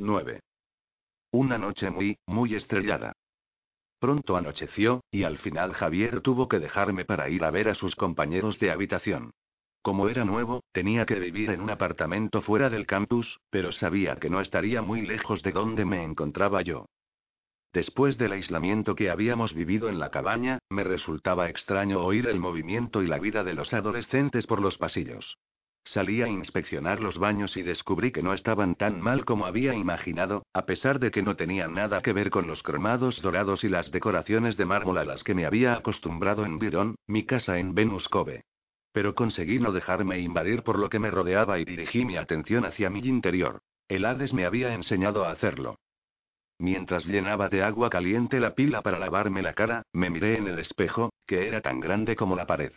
9. Una noche muy, muy estrellada. Pronto anocheció, y al final Javier tuvo que dejarme para ir a ver a sus compañeros de habitación. Como era nuevo, tenía que vivir en un apartamento fuera del campus, pero sabía que no estaría muy lejos de donde me encontraba yo. Después del aislamiento que habíamos vivido en la cabaña, me resultaba extraño oír el movimiento y la vida de los adolescentes por los pasillos. Salí a inspeccionar los baños y descubrí que no estaban tan mal como había imaginado, a pesar de que no tenían nada que ver con los cromados dorados y las decoraciones de mármol a las que me había acostumbrado en Virón, mi casa en Venus Cove. Pero conseguí no dejarme invadir por lo que me rodeaba y dirigí mi atención hacia mi interior. El Hades me había enseñado a hacerlo. Mientras llenaba de agua caliente la pila para lavarme la cara, me miré en el espejo, que era tan grande como la pared.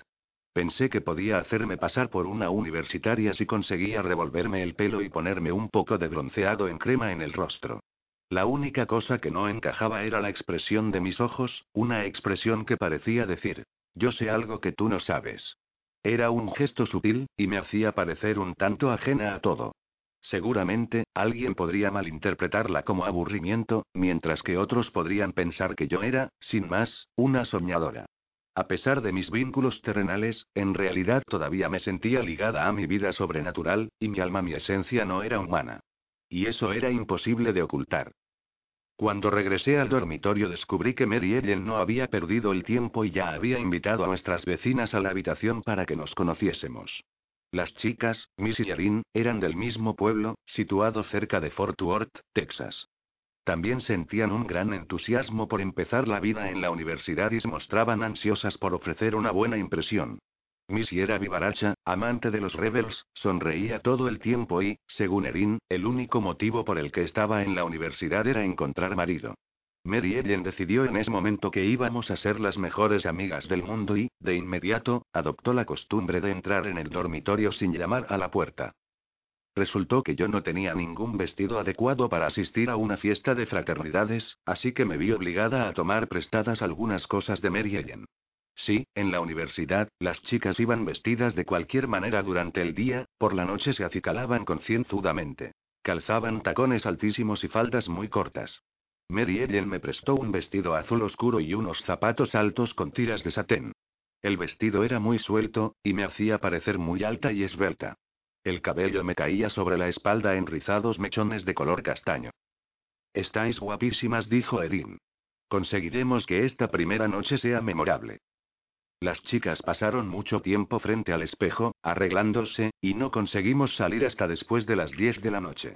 Pensé que podía hacerme pasar por una universitaria si conseguía revolverme el pelo y ponerme un poco de bronceado en crema en el rostro. La única cosa que no encajaba era la expresión de mis ojos, una expresión que parecía decir, yo sé algo que tú no sabes. Era un gesto sutil, y me hacía parecer un tanto ajena a todo. Seguramente, alguien podría malinterpretarla como aburrimiento, mientras que otros podrían pensar que yo era, sin más, una soñadora. A pesar de mis vínculos terrenales, en realidad todavía me sentía ligada a mi vida sobrenatural, y mi alma, mi esencia no era humana. Y eso era imposible de ocultar. Cuando regresé al dormitorio descubrí que Mary Ellen no había perdido el tiempo y ya había invitado a nuestras vecinas a la habitación para que nos conociésemos. Las chicas, Miss y Erin, eran del mismo pueblo, situado cerca de Fort Worth, Texas. También sentían un gran entusiasmo por empezar la vida en la universidad y se mostraban ansiosas por ofrecer una buena impresión. Missy era vivaracha, amante de los Rebels, sonreía todo el tiempo y, según Erin, el único motivo por el que estaba en la universidad era encontrar marido. Mary Ellen decidió en ese momento que íbamos a ser las mejores amigas del mundo y, de inmediato, adoptó la costumbre de entrar en el dormitorio sin llamar a la puerta. Resultó que yo no tenía ningún vestido adecuado para asistir a una fiesta de fraternidades, así que me vi obligada a tomar prestadas algunas cosas de Mary Ellen. Sí, en la universidad, las chicas iban vestidas de cualquier manera durante el día, por la noche se acicalaban concienzudamente. Calzaban tacones altísimos y faldas muy cortas. Mary Ellen me prestó un vestido azul oscuro y unos zapatos altos con tiras de satén. El vestido era muy suelto, y me hacía parecer muy alta y esbelta. El cabello me caía sobre la espalda en rizados mechones de color castaño. Estáis guapísimas, dijo Erin. Conseguiremos que esta primera noche sea memorable. Las chicas pasaron mucho tiempo frente al espejo, arreglándose, y no conseguimos salir hasta después de las 10 de la noche.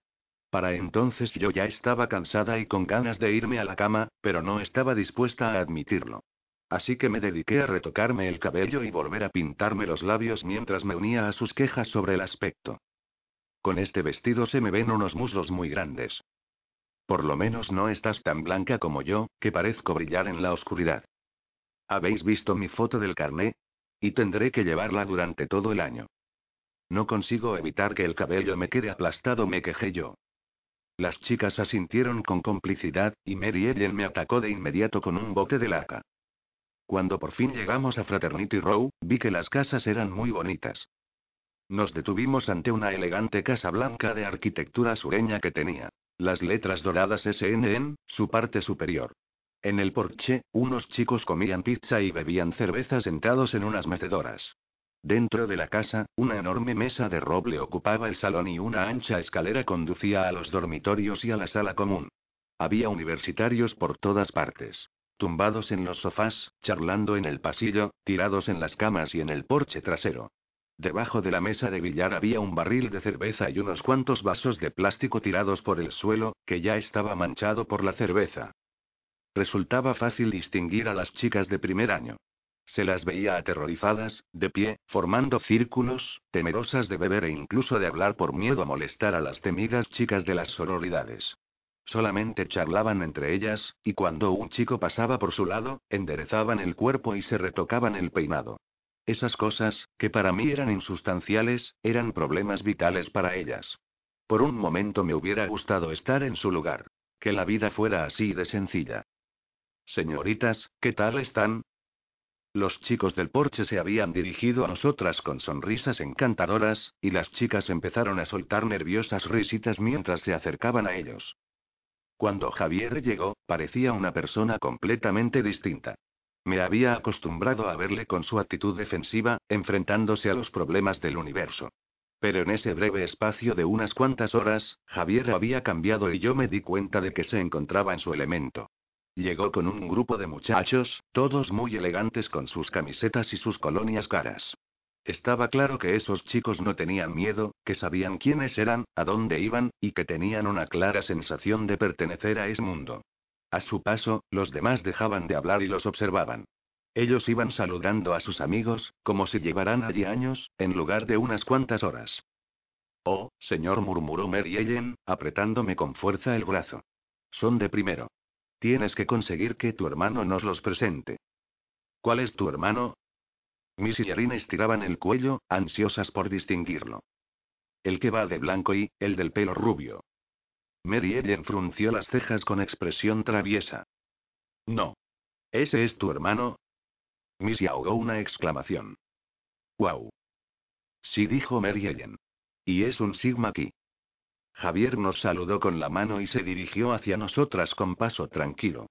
Para entonces yo ya estaba cansada y con ganas de irme a la cama, pero no estaba dispuesta a admitirlo. Así que me dediqué a retocarme el cabello y volver a pintarme los labios mientras me unía a sus quejas sobre el aspecto. Con este vestido se me ven unos muslos muy grandes. Por lo menos no estás tan blanca como yo, que parezco brillar en la oscuridad. ¿Habéis visto mi foto del carné? Y tendré que llevarla durante todo el año. No consigo evitar que el cabello me quede aplastado, me quejé yo. Las chicas asintieron con complicidad, y Mary Ellen me atacó de inmediato con un bote de laca. Cuando por fin llegamos a Fraternity Row, vi que las casas eran muy bonitas. Nos detuvimos ante una elegante casa blanca de arquitectura sureña que tenía las letras doradas SN en su parte superior. En el porche, unos chicos comían pizza y bebían cerveza sentados en unas mecedoras. Dentro de la casa, una enorme mesa de roble ocupaba el salón y una ancha escalera conducía a los dormitorios y a la sala común. Había universitarios por todas partes. Tumbados en los sofás, charlando en el pasillo, tirados en las camas y en el porche trasero. Debajo de la mesa de billar había un barril de cerveza y unos cuantos vasos de plástico tirados por el suelo, que ya estaba manchado por la cerveza. Resultaba fácil distinguir a las chicas de primer año. Se las veía aterrorizadas, de pie, formando círculos, temerosas de beber e incluso de hablar por miedo a molestar a las temidas chicas de las sororidades. Solamente charlaban entre ellas, y cuando un chico pasaba por su lado, enderezaban el cuerpo y se retocaban el peinado. Esas cosas, que para mí eran insustanciales, eran problemas vitales para ellas. Por un momento me hubiera gustado estar en su lugar. Que la vida fuera así de sencilla. Señoritas, ¿qué tal están? Los chicos del porche se habían dirigido a nosotras con sonrisas encantadoras, y las chicas empezaron a soltar nerviosas risitas mientras se acercaban a ellos. Cuando Javier llegó, parecía una persona completamente distinta. Me había acostumbrado a verle con su actitud defensiva, enfrentándose a los problemas del universo. Pero en ese breve espacio de unas cuantas horas, Javier había cambiado y yo me di cuenta de que se encontraba en su elemento. Llegó con un grupo de muchachos, todos muy elegantes con sus camisetas y sus colonias caras. Estaba claro que esos chicos no tenían miedo, que sabían quiénes eran, a dónde iban, y que tenían una clara sensación de pertenecer a ese mundo. A su paso, los demás dejaban de hablar y los observaban. Ellos iban saludando a sus amigos, como si llevaran allí años, en lugar de unas cuantas horas. Oh, señor, murmuró Mary Ellen, apretándome con fuerza el brazo. Son de primero. Tienes que conseguir que tu hermano nos los presente. ¿Cuál es tu hermano? Miss y Arina estiraban el cuello, ansiosas por distinguirlo. El que va de blanco y, el del pelo rubio. Mary frunció las cejas con expresión traviesa. No. ¿Ese es tu hermano? Missy ahogó una exclamación. ¡Wow! Sí, dijo Mary. Y es un Sigma aquí. Javier nos saludó con la mano y se dirigió hacia nosotras con paso tranquilo.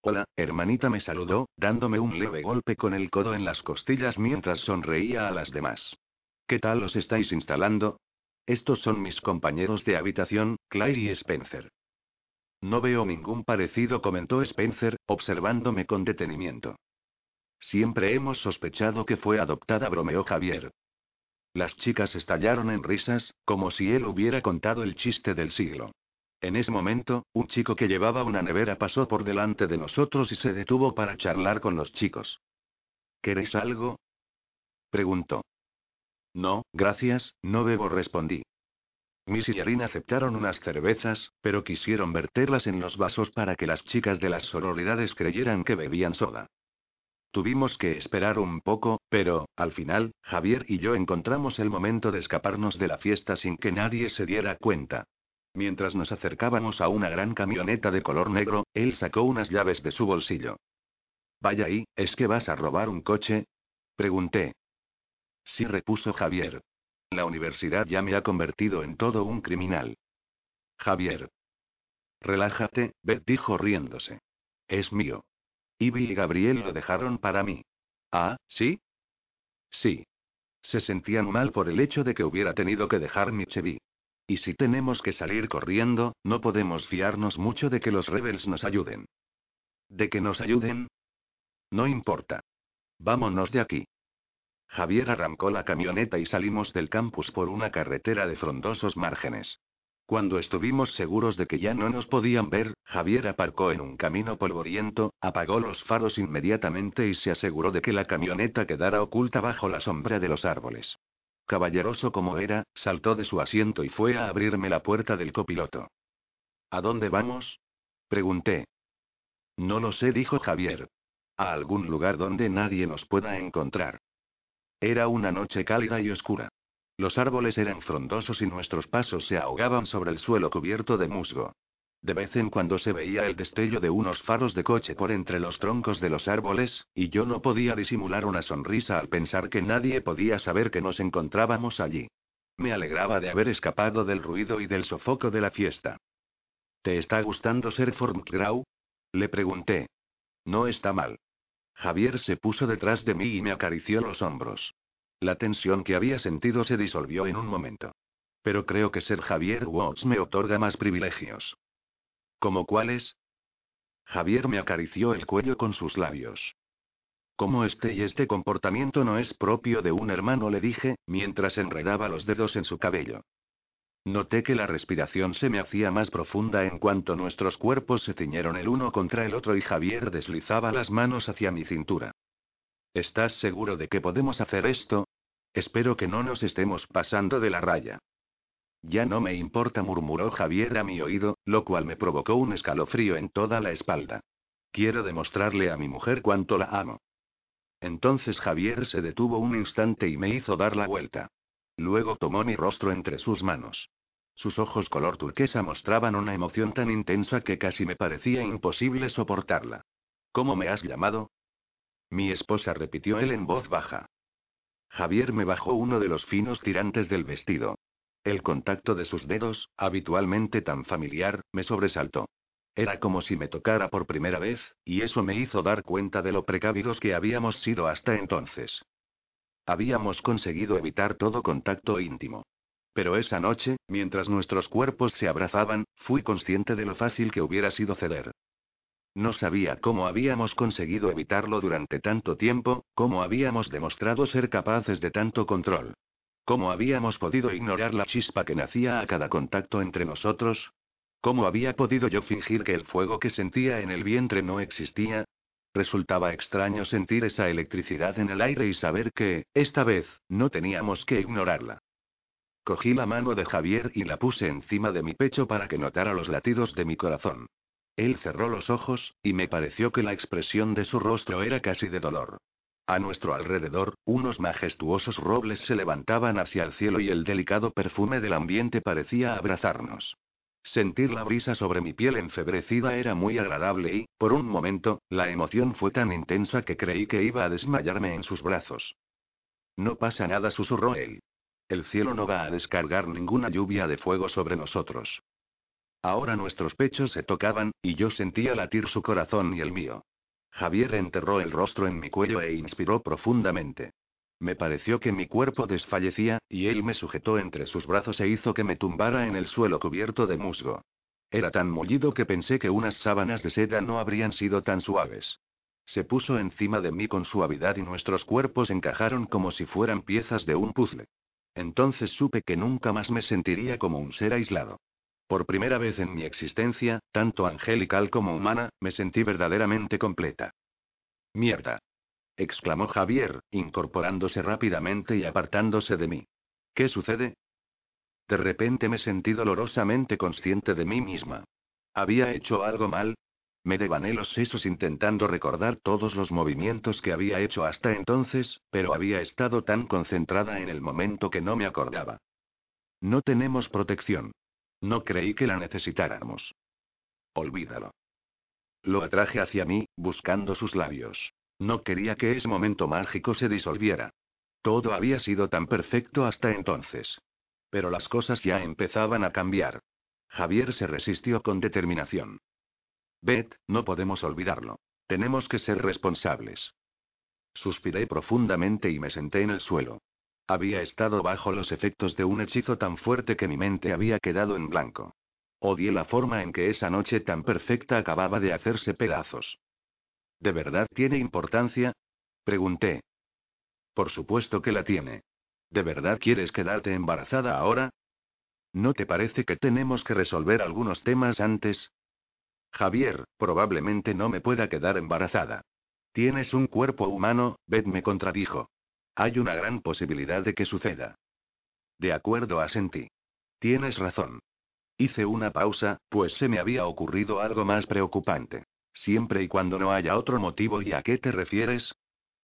Hola, hermanita me saludó, dándome un leve golpe con el codo en las costillas mientras sonreía a las demás. ¿Qué tal os estáis instalando? Estos son mis compañeros de habitación, Claire y Spencer. No veo ningún parecido, comentó Spencer, observándome con detenimiento. Siempre hemos sospechado que fue adoptada, bromeó Javier. Las chicas estallaron en risas, como si él hubiera contado el chiste del siglo. En ese momento, un chico que llevaba una nevera pasó por delante de nosotros y se detuvo para charlar con los chicos. ¿Queréis algo? preguntó. No, gracias, no bebo, respondí. Miss y aceptaron unas cervezas, pero quisieron verterlas en los vasos para que las chicas de las sororidades creyeran que bebían soda. Tuvimos que esperar un poco, pero, al final, Javier y yo encontramos el momento de escaparnos de la fiesta sin que nadie se diera cuenta. Mientras nos acercábamos a una gran camioneta de color negro, él sacó unas llaves de su bolsillo. Vaya ahí, ¿es que vas a robar un coche? Pregunté. Sí, repuso Javier. La universidad ya me ha convertido en todo un criminal. Javier. Relájate, Beth dijo riéndose. Es mío. Ivy y Gabriel lo dejaron para mí. Ah, ¿sí? Sí. Se sentían mal por el hecho de que hubiera tenido que dejar mi Chevy. Y si tenemos que salir corriendo, no podemos fiarnos mucho de que los rebels nos ayuden. ¿De que nos ayuden? No importa. Vámonos de aquí. Javier arrancó la camioneta y salimos del campus por una carretera de frondosos márgenes. Cuando estuvimos seguros de que ya no nos podían ver, Javier aparcó en un camino polvoriento, apagó los faros inmediatamente y se aseguró de que la camioneta quedara oculta bajo la sombra de los árboles. Caballeroso como era, saltó de su asiento y fue a abrirme la puerta del copiloto. ¿A dónde vamos? Pregunté. No lo sé, dijo Javier. A algún lugar donde nadie nos pueda encontrar. Era una noche cálida y oscura. Los árboles eran frondosos y nuestros pasos se ahogaban sobre el suelo cubierto de musgo. De vez en cuando se veía el destello de unos faros de coche por entre los troncos de los árboles, y yo no podía disimular una sonrisa al pensar que nadie podía saber que nos encontrábamos allí. Me alegraba de haber escapado del ruido y del sofoco de la fiesta. ¿Te está gustando ser Grau? Le pregunté. No está mal. Javier se puso detrás de mí y me acarició los hombros. La tensión que había sentido se disolvió en un momento. Pero creo que ser Javier Watts me otorga más privilegios. ¿Como cuáles? Javier me acarició el cuello con sus labios. Como este y este comportamiento no es propio de un hermano, le dije, mientras enredaba los dedos en su cabello. Noté que la respiración se me hacía más profunda en cuanto nuestros cuerpos se ciñeron el uno contra el otro y Javier deslizaba las manos hacia mi cintura. ¿Estás seguro de que podemos hacer esto? Espero que no nos estemos pasando de la raya. Ya no me importa, murmuró Javier a mi oído, lo cual me provocó un escalofrío en toda la espalda. Quiero demostrarle a mi mujer cuánto la amo. Entonces Javier se detuvo un instante y me hizo dar la vuelta. Luego tomó mi rostro entre sus manos. Sus ojos color turquesa mostraban una emoción tan intensa que casi me parecía imposible soportarla. ¿Cómo me has llamado? Mi esposa repitió él en voz baja. Javier me bajó uno de los finos tirantes del vestido. El contacto de sus dedos, habitualmente tan familiar, me sobresaltó. Era como si me tocara por primera vez, y eso me hizo dar cuenta de lo precavidos que habíamos sido hasta entonces. Habíamos conseguido evitar todo contacto íntimo. Pero esa noche, mientras nuestros cuerpos se abrazaban, fui consciente de lo fácil que hubiera sido ceder. No sabía cómo habíamos conseguido evitarlo durante tanto tiempo, cómo habíamos demostrado ser capaces de tanto control. Cómo habíamos podido ignorar la chispa que nacía a cada contacto entre nosotros, ¿Cómo había podido yo fingir que el fuego que sentía en el vientre no existía? Resultaba extraño sentir esa electricidad en el aire y saber que, esta vez, no teníamos que ignorarla. Cogí la mano de Javier y la puse encima de mi pecho para que notara los latidos de mi corazón. Él cerró los ojos, y me pareció que la expresión de su rostro era casi de dolor. A nuestro alrededor, unos majestuosos robles se levantaban hacia el cielo y el delicado perfume del ambiente parecía abrazarnos. Sentir la brisa sobre mi piel enfebrecida era muy agradable y, por un momento, la emoción fue tan intensa que creí que iba a desmayarme en sus brazos. No pasa nada, susurró él. El cielo no va a descargar ninguna lluvia de fuego sobre nosotros. Ahora nuestros pechos se tocaban, y yo sentía latir su corazón y el mío. Javier enterró el rostro en mi cuello e inspiró profundamente. Me pareció que mi cuerpo desfallecía, y él me sujetó entre sus brazos e hizo que me tumbara en el suelo cubierto de musgo. Era tan mullido que pensé que unas sábanas de seda no habrían sido tan suaves. Se puso encima de mí con suavidad y nuestros cuerpos encajaron como si fueran piezas de un puzzle. Entonces supe que nunca más me sentiría como un ser aislado. Por primera vez en mi existencia, tanto angelical como humana, me sentí verdaderamente completa. Mierda exclamó Javier, incorporándose rápidamente y apartándose de mí. ¿Qué sucede? De repente me sentí dolorosamente consciente de mí misma. ¿Había hecho algo mal? Me devané los sesos intentando recordar todos los movimientos que había hecho hasta entonces, pero había estado tan concentrada en el momento que no me acordaba. No tenemos protección. No creí que la necesitáramos. Olvídalo. Lo atraje hacia mí, buscando sus labios. No quería que ese momento mágico se disolviera. Todo había sido tan perfecto hasta entonces. Pero las cosas ya empezaban a cambiar. Javier se resistió con determinación. Beth, no podemos olvidarlo. Tenemos que ser responsables. Suspiré profundamente y me senté en el suelo. Había estado bajo los efectos de un hechizo tan fuerte que mi mente había quedado en blanco. Odié la forma en que esa noche tan perfecta acababa de hacerse pedazos. ¿De verdad tiene importancia? Pregunté. Por supuesto que la tiene. ¿De verdad quieres quedarte embarazada ahora? ¿No te parece que tenemos que resolver algunos temas antes? Javier, probablemente no me pueda quedar embarazada. Tienes un cuerpo humano, Beth me contradijo. Hay una gran posibilidad de que suceda. De acuerdo, asentí. Tienes razón. Hice una pausa, pues se me había ocurrido algo más preocupante. Siempre y cuando no haya otro motivo, ¿y a qué te refieres?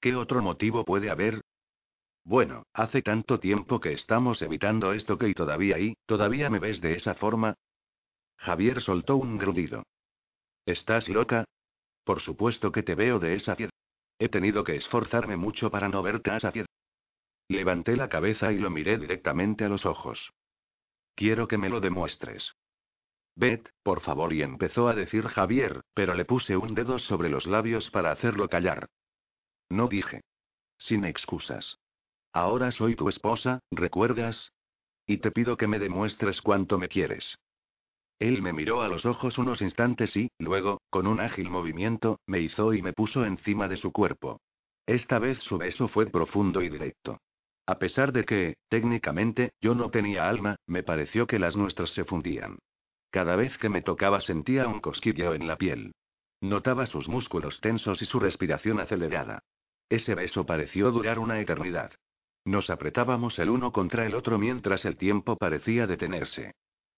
¿Qué otro motivo puede haber? Bueno, hace tanto tiempo que estamos evitando esto que y todavía y, ¿todavía me ves de esa forma? Javier soltó un grudido. ¿Estás loca? Por supuesto que te veo de esa. He tenido que esforzarme mucho para no verte a esa piedra. Levanté la cabeza y lo miré directamente a los ojos. Quiero que me lo demuestres. Beth, por favor, y empezó a decir Javier, pero le puse un dedo sobre los labios para hacerlo callar. No dije. Sin excusas. Ahora soy tu esposa, ¿recuerdas? Y te pido que me demuestres cuánto me quieres. Él me miró a los ojos unos instantes y, luego, con un ágil movimiento, me hizo y me puso encima de su cuerpo. Esta vez su beso fue profundo y directo. A pesar de que, técnicamente, yo no tenía alma, me pareció que las nuestras se fundían. Cada vez que me tocaba sentía un cosquilleo en la piel. Notaba sus músculos tensos y su respiración acelerada. Ese beso pareció durar una eternidad. Nos apretábamos el uno contra el otro mientras el tiempo parecía detenerse.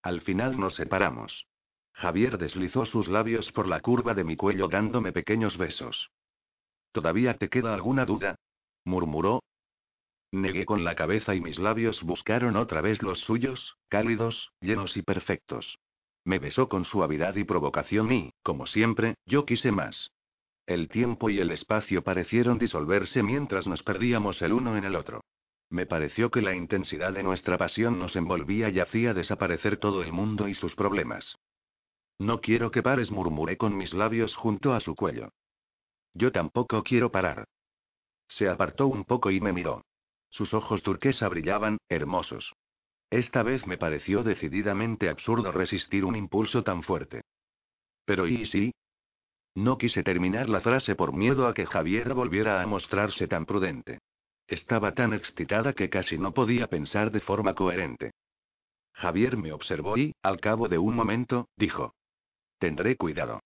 Al final nos separamos. Javier deslizó sus labios por la curva de mi cuello dándome pequeños besos. ¿Todavía te queda alguna duda? murmuró. Negué con la cabeza y mis labios buscaron otra vez los suyos, cálidos, llenos y perfectos. Me besó con suavidad y provocación y, como siempre, yo quise más. El tiempo y el espacio parecieron disolverse mientras nos perdíamos el uno en el otro. Me pareció que la intensidad de nuestra pasión nos envolvía y hacía desaparecer todo el mundo y sus problemas. No quiero que pares, murmuré con mis labios junto a su cuello. Yo tampoco quiero parar. Se apartó un poco y me miró. Sus ojos turquesa brillaban, hermosos. Esta vez me pareció decididamente absurdo resistir un impulso tan fuerte. Pero ¿y si? No quise terminar la frase por miedo a que Javier volviera a mostrarse tan prudente. Estaba tan excitada que casi no podía pensar de forma coherente. Javier me observó y, al cabo de un momento, dijo. Tendré cuidado.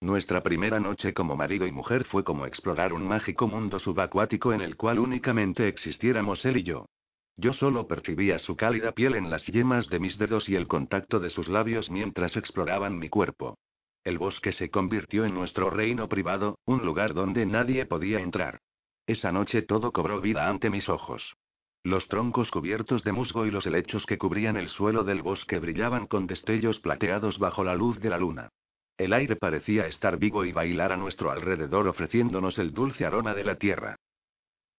Nuestra primera noche como marido y mujer fue como explorar un mágico mundo subacuático en el cual únicamente existiéramos él y yo. Yo solo percibía su cálida piel en las yemas de mis dedos y el contacto de sus labios mientras exploraban mi cuerpo. El bosque se convirtió en nuestro reino privado, un lugar donde nadie podía entrar. Esa noche todo cobró vida ante mis ojos. Los troncos cubiertos de musgo y los helechos que cubrían el suelo del bosque brillaban con destellos plateados bajo la luz de la luna. El aire parecía estar vivo y bailar a nuestro alrededor ofreciéndonos el dulce aroma de la tierra.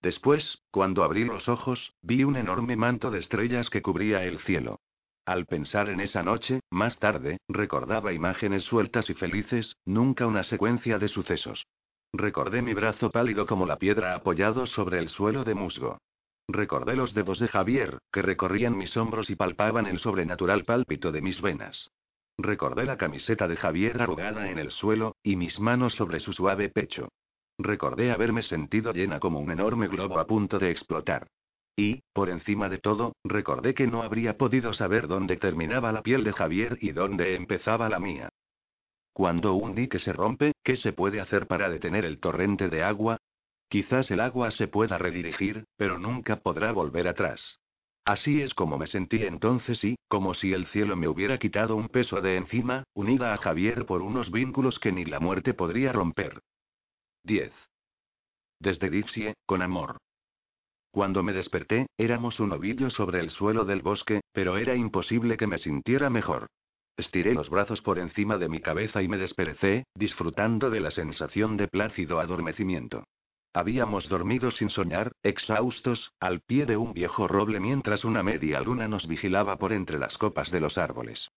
Después, cuando abrí los ojos, vi un enorme manto de estrellas que cubría el cielo. Al pensar en esa noche, más tarde, recordaba imágenes sueltas y felices, nunca una secuencia de sucesos. Recordé mi brazo pálido como la piedra apoyado sobre el suelo de musgo. Recordé los dedos de Javier, que recorrían mis hombros y palpaban el sobrenatural pálpito de mis venas. Recordé la camiseta de Javier arrugada en el suelo, y mis manos sobre su suave pecho. Recordé haberme sentido llena como un enorme globo a punto de explotar. Y, por encima de todo, recordé que no habría podido saber dónde terminaba la piel de Javier y dónde empezaba la mía. Cuando un dique se rompe, ¿qué se puede hacer para detener el torrente de agua? Quizás el agua se pueda redirigir, pero nunca podrá volver atrás. Así es como me sentí entonces y, como si el cielo me hubiera quitado un peso de encima, unida a Javier por unos vínculos que ni la muerte podría romper. 10. Desde Dixie, con amor. Cuando me desperté, éramos un ovillo sobre el suelo del bosque, pero era imposible que me sintiera mejor. Estiré los brazos por encima de mi cabeza y me desperecé, disfrutando de la sensación de plácido adormecimiento. Habíamos dormido sin soñar, exhaustos, al pie de un viejo roble mientras una media luna nos vigilaba por entre las copas de los árboles.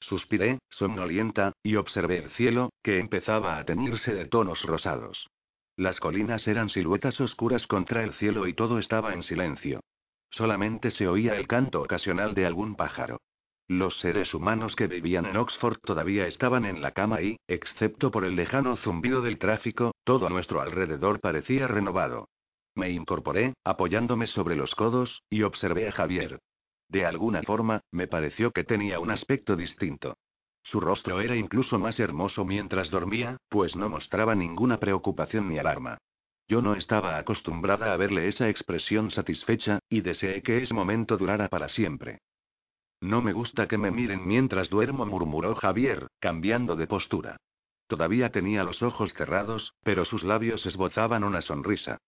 Suspiré, somnolienta, y observé el cielo, que empezaba a teñirse de tonos rosados. Las colinas eran siluetas oscuras contra el cielo y todo estaba en silencio. Solamente se oía el canto ocasional de algún pájaro. Los seres humanos que vivían en Oxford todavía estaban en la cama y, excepto por el lejano zumbido del tráfico, todo a nuestro alrededor parecía renovado. Me incorporé, apoyándome sobre los codos, y observé a Javier. De alguna forma, me pareció que tenía un aspecto distinto. Su rostro era incluso más hermoso mientras dormía, pues no mostraba ninguna preocupación ni alarma. Yo no estaba acostumbrada a verle esa expresión satisfecha, y deseé que ese momento durara para siempre. No me gusta que me miren mientras duermo, murmuró Javier, cambiando de postura. Todavía tenía los ojos cerrados, pero sus labios esbozaban una sonrisa.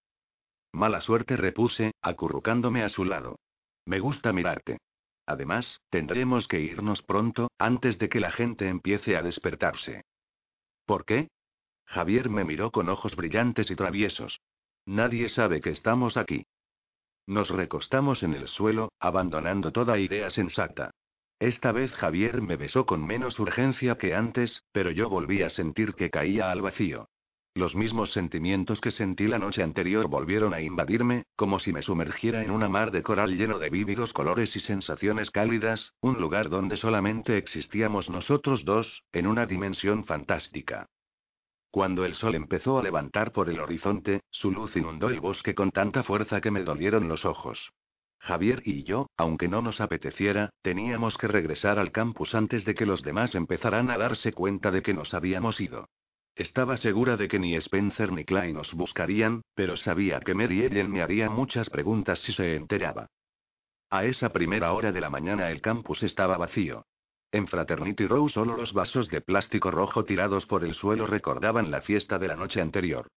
Mala suerte, repuse, acurrucándome a su lado. Me gusta mirarte. Además, tendremos que irnos pronto, antes de que la gente empiece a despertarse. ¿Por qué? Javier me miró con ojos brillantes y traviesos. Nadie sabe que estamos aquí. Nos recostamos en el suelo, abandonando toda idea sensata. Esta vez Javier me besó con menos urgencia que antes, pero yo volví a sentir que caía al vacío. Los mismos sentimientos que sentí la noche anterior volvieron a invadirme, como si me sumergiera en una mar de coral lleno de vívidos colores y sensaciones cálidas, un lugar donde solamente existíamos nosotros dos, en una dimensión fantástica. Cuando el sol empezó a levantar por el horizonte, su luz inundó el bosque con tanta fuerza que me dolieron los ojos. Javier y yo, aunque no nos apeteciera, teníamos que regresar al campus antes de que los demás empezaran a darse cuenta de que nos habíamos ido. Estaba segura de que ni Spencer ni Klein os buscarían, pero sabía que Mary Ellen me haría muchas preguntas si se enteraba. A esa primera hora de la mañana el campus estaba vacío. En Fraternity Row solo los vasos de plástico rojo tirados por el suelo recordaban la fiesta de la noche anterior.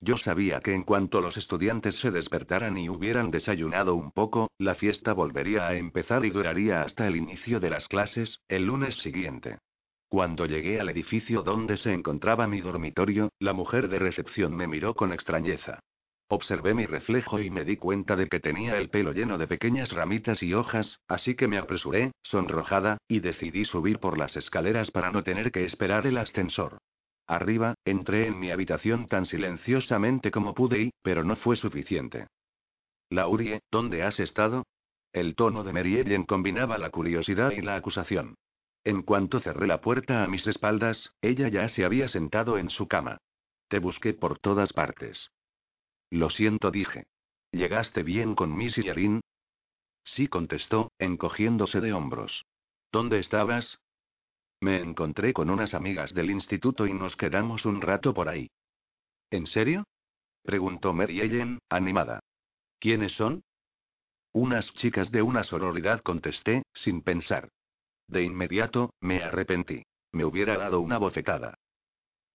Yo sabía que en cuanto los estudiantes se despertaran y hubieran desayunado un poco, la fiesta volvería a empezar y duraría hasta el inicio de las clases, el lunes siguiente. Cuando llegué al edificio donde se encontraba mi dormitorio, la mujer de recepción me miró con extrañeza. Observé mi reflejo y me di cuenta de que tenía el pelo lleno de pequeñas ramitas y hojas, así que me apresuré, sonrojada, y decidí subir por las escaleras para no tener que esperar el ascensor. Arriba, entré en mi habitación tan silenciosamente como pude y, pero no fue suficiente. Laurie, ¿dónde has estado? El tono de Mary combinaba la curiosidad y la acusación. En cuanto cerré la puerta a mis espaldas, ella ya se había sentado en su cama. Te busqué por todas partes. Lo siento, dije. ¿Llegaste bien con Miss Yarin? Sí, contestó, encogiéndose de hombros. ¿Dónde estabas? Me encontré con unas amigas del instituto y nos quedamos un rato por ahí. ¿En serio? preguntó Mary Ellen, animada. ¿Quiénes son? Unas chicas de una sororidad, contesté, sin pensar. De inmediato, me arrepentí. Me hubiera dado una bofetada.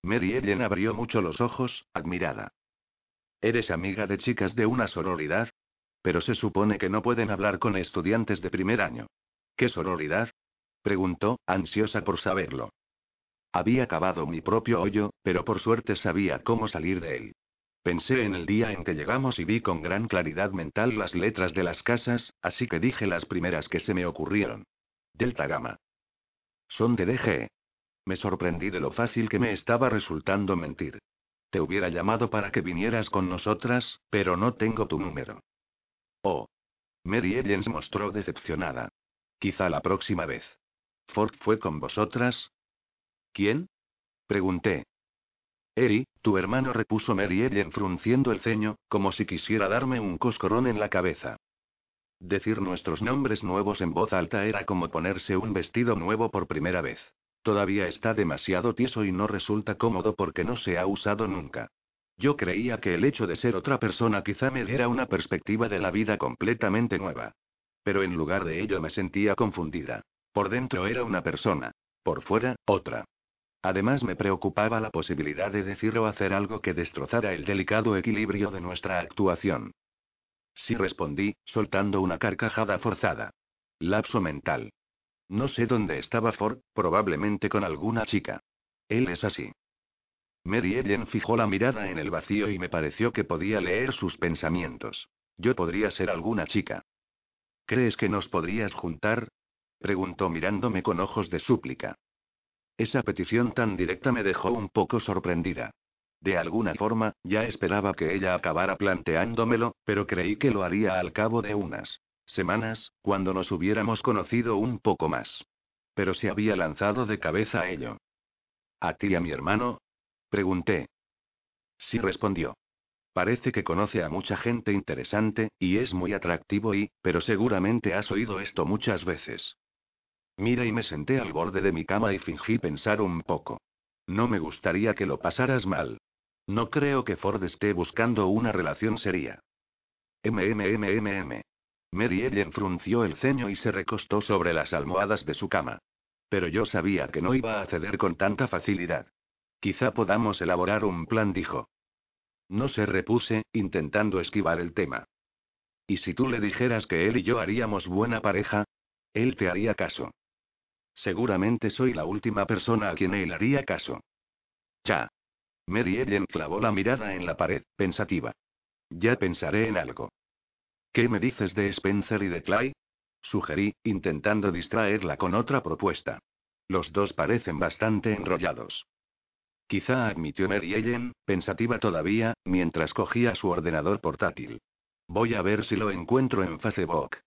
Mary Ellen abrió mucho los ojos, admirada. ¿Eres amiga de chicas de una sororidad? Pero se supone que no pueden hablar con estudiantes de primer año. ¿Qué sororidad? Preguntó, ansiosa por saberlo. Había cavado mi propio hoyo, pero por suerte sabía cómo salir de él. Pensé en el día en que llegamos y vi con gran claridad mental las letras de las casas, así que dije las primeras que se me ocurrieron. Delta Gamma. Son de DGE. Me sorprendí de lo fácil que me estaba resultando mentir. Te hubiera llamado para que vinieras con nosotras, pero no tengo tu número. Oh. Mary Ellen se mostró decepcionada. Quizá la próxima vez. ¿Ford fue con vosotras? ¿Quién? Pregunté. Eri, tu hermano repuso Mary Ellen frunciendo el ceño, como si quisiera darme un coscorrón en la cabeza. Decir nuestros nombres nuevos en voz alta era como ponerse un vestido nuevo por primera vez. Todavía está demasiado tieso y no resulta cómodo porque no se ha usado nunca. Yo creía que el hecho de ser otra persona quizá me diera una perspectiva de la vida completamente nueva. Pero en lugar de ello me sentía confundida. Por dentro era una persona. Por fuera, otra. Además me preocupaba la posibilidad de decir o hacer algo que destrozara el delicado equilibrio de nuestra actuación. Sí respondí, soltando una carcajada forzada. Lapso mental. No sé dónde estaba Ford, probablemente con alguna chica. Él es así. Mary Ellen fijó la mirada en el vacío y me pareció que podía leer sus pensamientos. Yo podría ser alguna chica. ¿Crees que nos podrías juntar? Preguntó mirándome con ojos de súplica. Esa petición tan directa me dejó un poco sorprendida. De alguna forma, ya esperaba que ella acabara planteándomelo, pero creí que lo haría al cabo de unas semanas, cuando nos hubiéramos conocido un poco más. Pero se había lanzado de cabeza a ello. ¿A ti y a mi hermano? Pregunté. Sí respondió. Parece que conoce a mucha gente interesante, y es muy atractivo y, pero seguramente has oído esto muchas veces. Mira y me senté al borde de mi cama y fingí pensar un poco. No me gustaría que lo pasaras mal. No creo que Ford esté buscando una relación seria. MMMMM. Mary Ellen frunció el ceño y se recostó sobre las almohadas de su cama. Pero yo sabía que no iba a ceder con tanta facilidad. Quizá podamos elaborar un plan, dijo. No se repuse, intentando esquivar el tema. ¿Y si tú le dijeras que él y yo haríamos buena pareja? Él te haría caso. Seguramente soy la última persona a quien él haría caso. Ya. Mary Ellen clavó la mirada en la pared, pensativa. Ya pensaré en algo. ¿Qué me dices de Spencer y de Clay? Sugerí, intentando distraerla con otra propuesta. Los dos parecen bastante enrollados. Quizá admitió Mary pensativa todavía, mientras cogía su ordenador portátil. Voy a ver si lo encuentro en Facebook.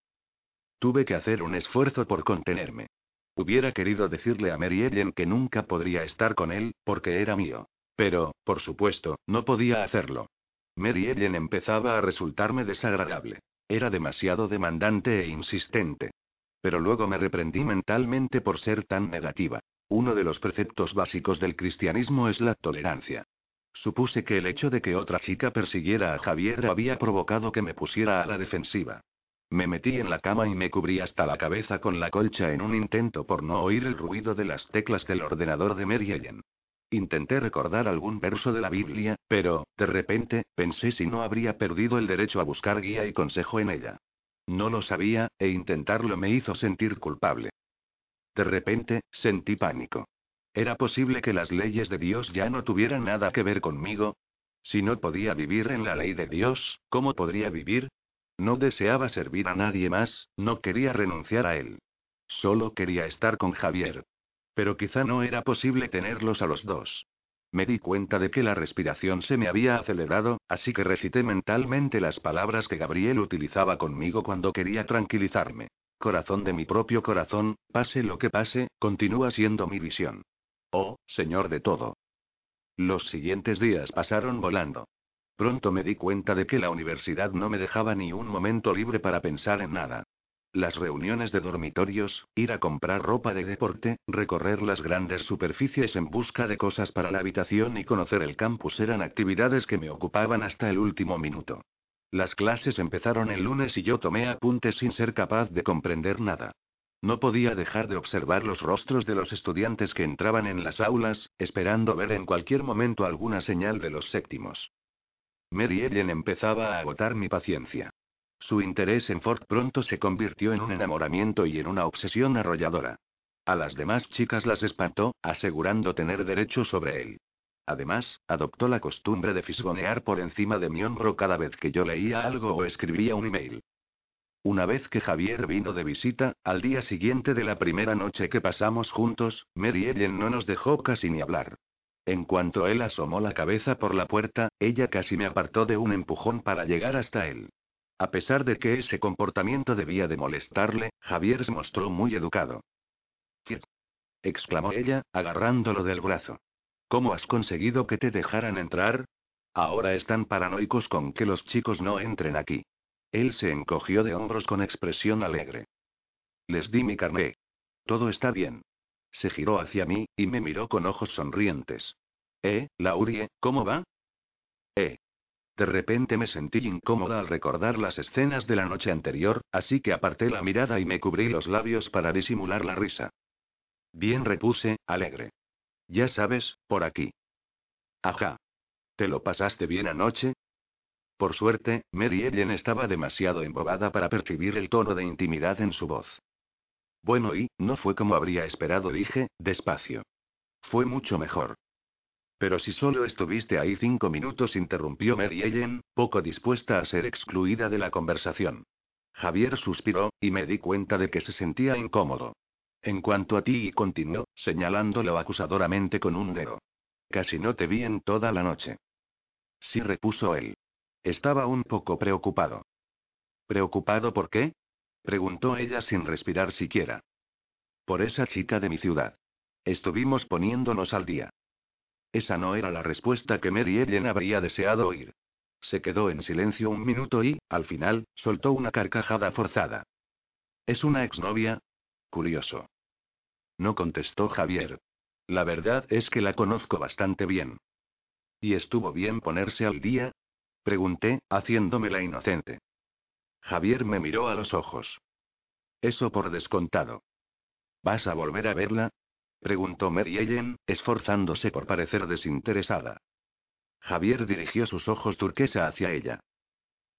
Tuve que hacer un esfuerzo por contenerme. Hubiera querido decirle a Mary que nunca podría estar con él, porque era mío. Pero, por supuesto, no podía hacerlo. Mary empezaba a resultarme desagradable. Era demasiado demandante e insistente. Pero luego me reprendí mentalmente por ser tan negativa. Uno de los preceptos básicos del cristianismo es la tolerancia. Supuse que el hecho de que otra chica persiguiera a Javier había provocado que me pusiera a la defensiva. Me metí en la cama y me cubrí hasta la cabeza con la colcha en un intento por no oír el ruido de las teclas del ordenador de Mary. Intenté recordar algún verso de la Biblia, pero, de repente, pensé si no habría perdido el derecho a buscar guía y consejo en ella. No lo sabía, e intentarlo me hizo sentir culpable. De repente, sentí pánico. ¿Era posible que las leyes de Dios ya no tuvieran nada que ver conmigo? Si no podía vivir en la ley de Dios, ¿cómo podría vivir? No deseaba servir a nadie más, no quería renunciar a él. Solo quería estar con Javier. Pero quizá no era posible tenerlos a los dos. Me di cuenta de que la respiración se me había acelerado, así que recité mentalmente las palabras que Gabriel utilizaba conmigo cuando quería tranquilizarme. Corazón de mi propio corazón, pase lo que pase, continúa siendo mi visión. Oh, Señor de todo. Los siguientes días pasaron volando. Pronto me di cuenta de que la universidad no me dejaba ni un momento libre para pensar en nada. Las reuniones de dormitorios, ir a comprar ropa de deporte, recorrer las grandes superficies en busca de cosas para la habitación y conocer el campus eran actividades que me ocupaban hasta el último minuto. Las clases empezaron el lunes y yo tomé apuntes sin ser capaz de comprender nada. No podía dejar de observar los rostros de los estudiantes que entraban en las aulas, esperando ver en cualquier momento alguna señal de los séptimos. Mary Ellen empezaba a agotar mi paciencia. Su interés en Ford pronto se convirtió en un enamoramiento y en una obsesión arrolladora. A las demás chicas las espantó, asegurando tener derecho sobre él. Además, adoptó la costumbre de fisgonear por encima de mi hombro cada vez que yo leía algo o escribía un email. Una vez que Javier vino de visita, al día siguiente de la primera noche que pasamos juntos, Mary Ellen no nos dejó casi ni hablar. En cuanto él asomó la cabeza por la puerta, ella casi me apartó de un empujón para llegar hasta él. A pesar de que ese comportamiento debía de molestarle, Javier se mostró muy educado. ¿Qué? exclamó ella, agarrándolo del brazo. ¿Cómo has conseguido que te dejaran entrar? Ahora están paranoicos con que los chicos no entren aquí. Él se encogió de hombros con expresión alegre. Les di mi carné. Todo está bien. Se giró hacia mí, y me miró con ojos sonrientes. ¿Eh, Laurie, cómo va? Eh. De repente me sentí incómoda al recordar las escenas de la noche anterior, así que aparté la mirada y me cubrí los labios para disimular la risa. Bien repuse, alegre. Ya sabes, por aquí. Ajá. ¿Te lo pasaste bien anoche? Por suerte, Mary Ellen estaba demasiado embobada para percibir el tono de intimidad en su voz. Bueno, y, no fue como habría esperado, dije, despacio. Fue mucho mejor. Pero si solo estuviste ahí cinco minutos, interrumpió Mary Ellen, poco dispuesta a ser excluida de la conversación. Javier suspiró, y me di cuenta de que se sentía incómodo. En cuanto a ti, continuó, señalándolo acusadoramente con un dedo. Casi no te vi en toda la noche. Sí, repuso él. Estaba un poco preocupado. ¿Preocupado por qué? Preguntó ella sin respirar siquiera. Por esa chica de mi ciudad. Estuvimos poniéndonos al día. Esa no era la respuesta que Mary Ellen habría deseado oír. Se quedó en silencio un minuto y, al final, soltó una carcajada forzada. ¿Es una exnovia? Curioso. No contestó Javier. La verdad es que la conozco bastante bien. ¿Y estuvo bien ponerse al día? Pregunté, haciéndome la inocente. Javier me miró a los ojos. Eso por descontado. ¿Vas a volver a verla? Preguntó Mary Ellen, esforzándose por parecer desinteresada. Javier dirigió sus ojos turquesa hacia ella.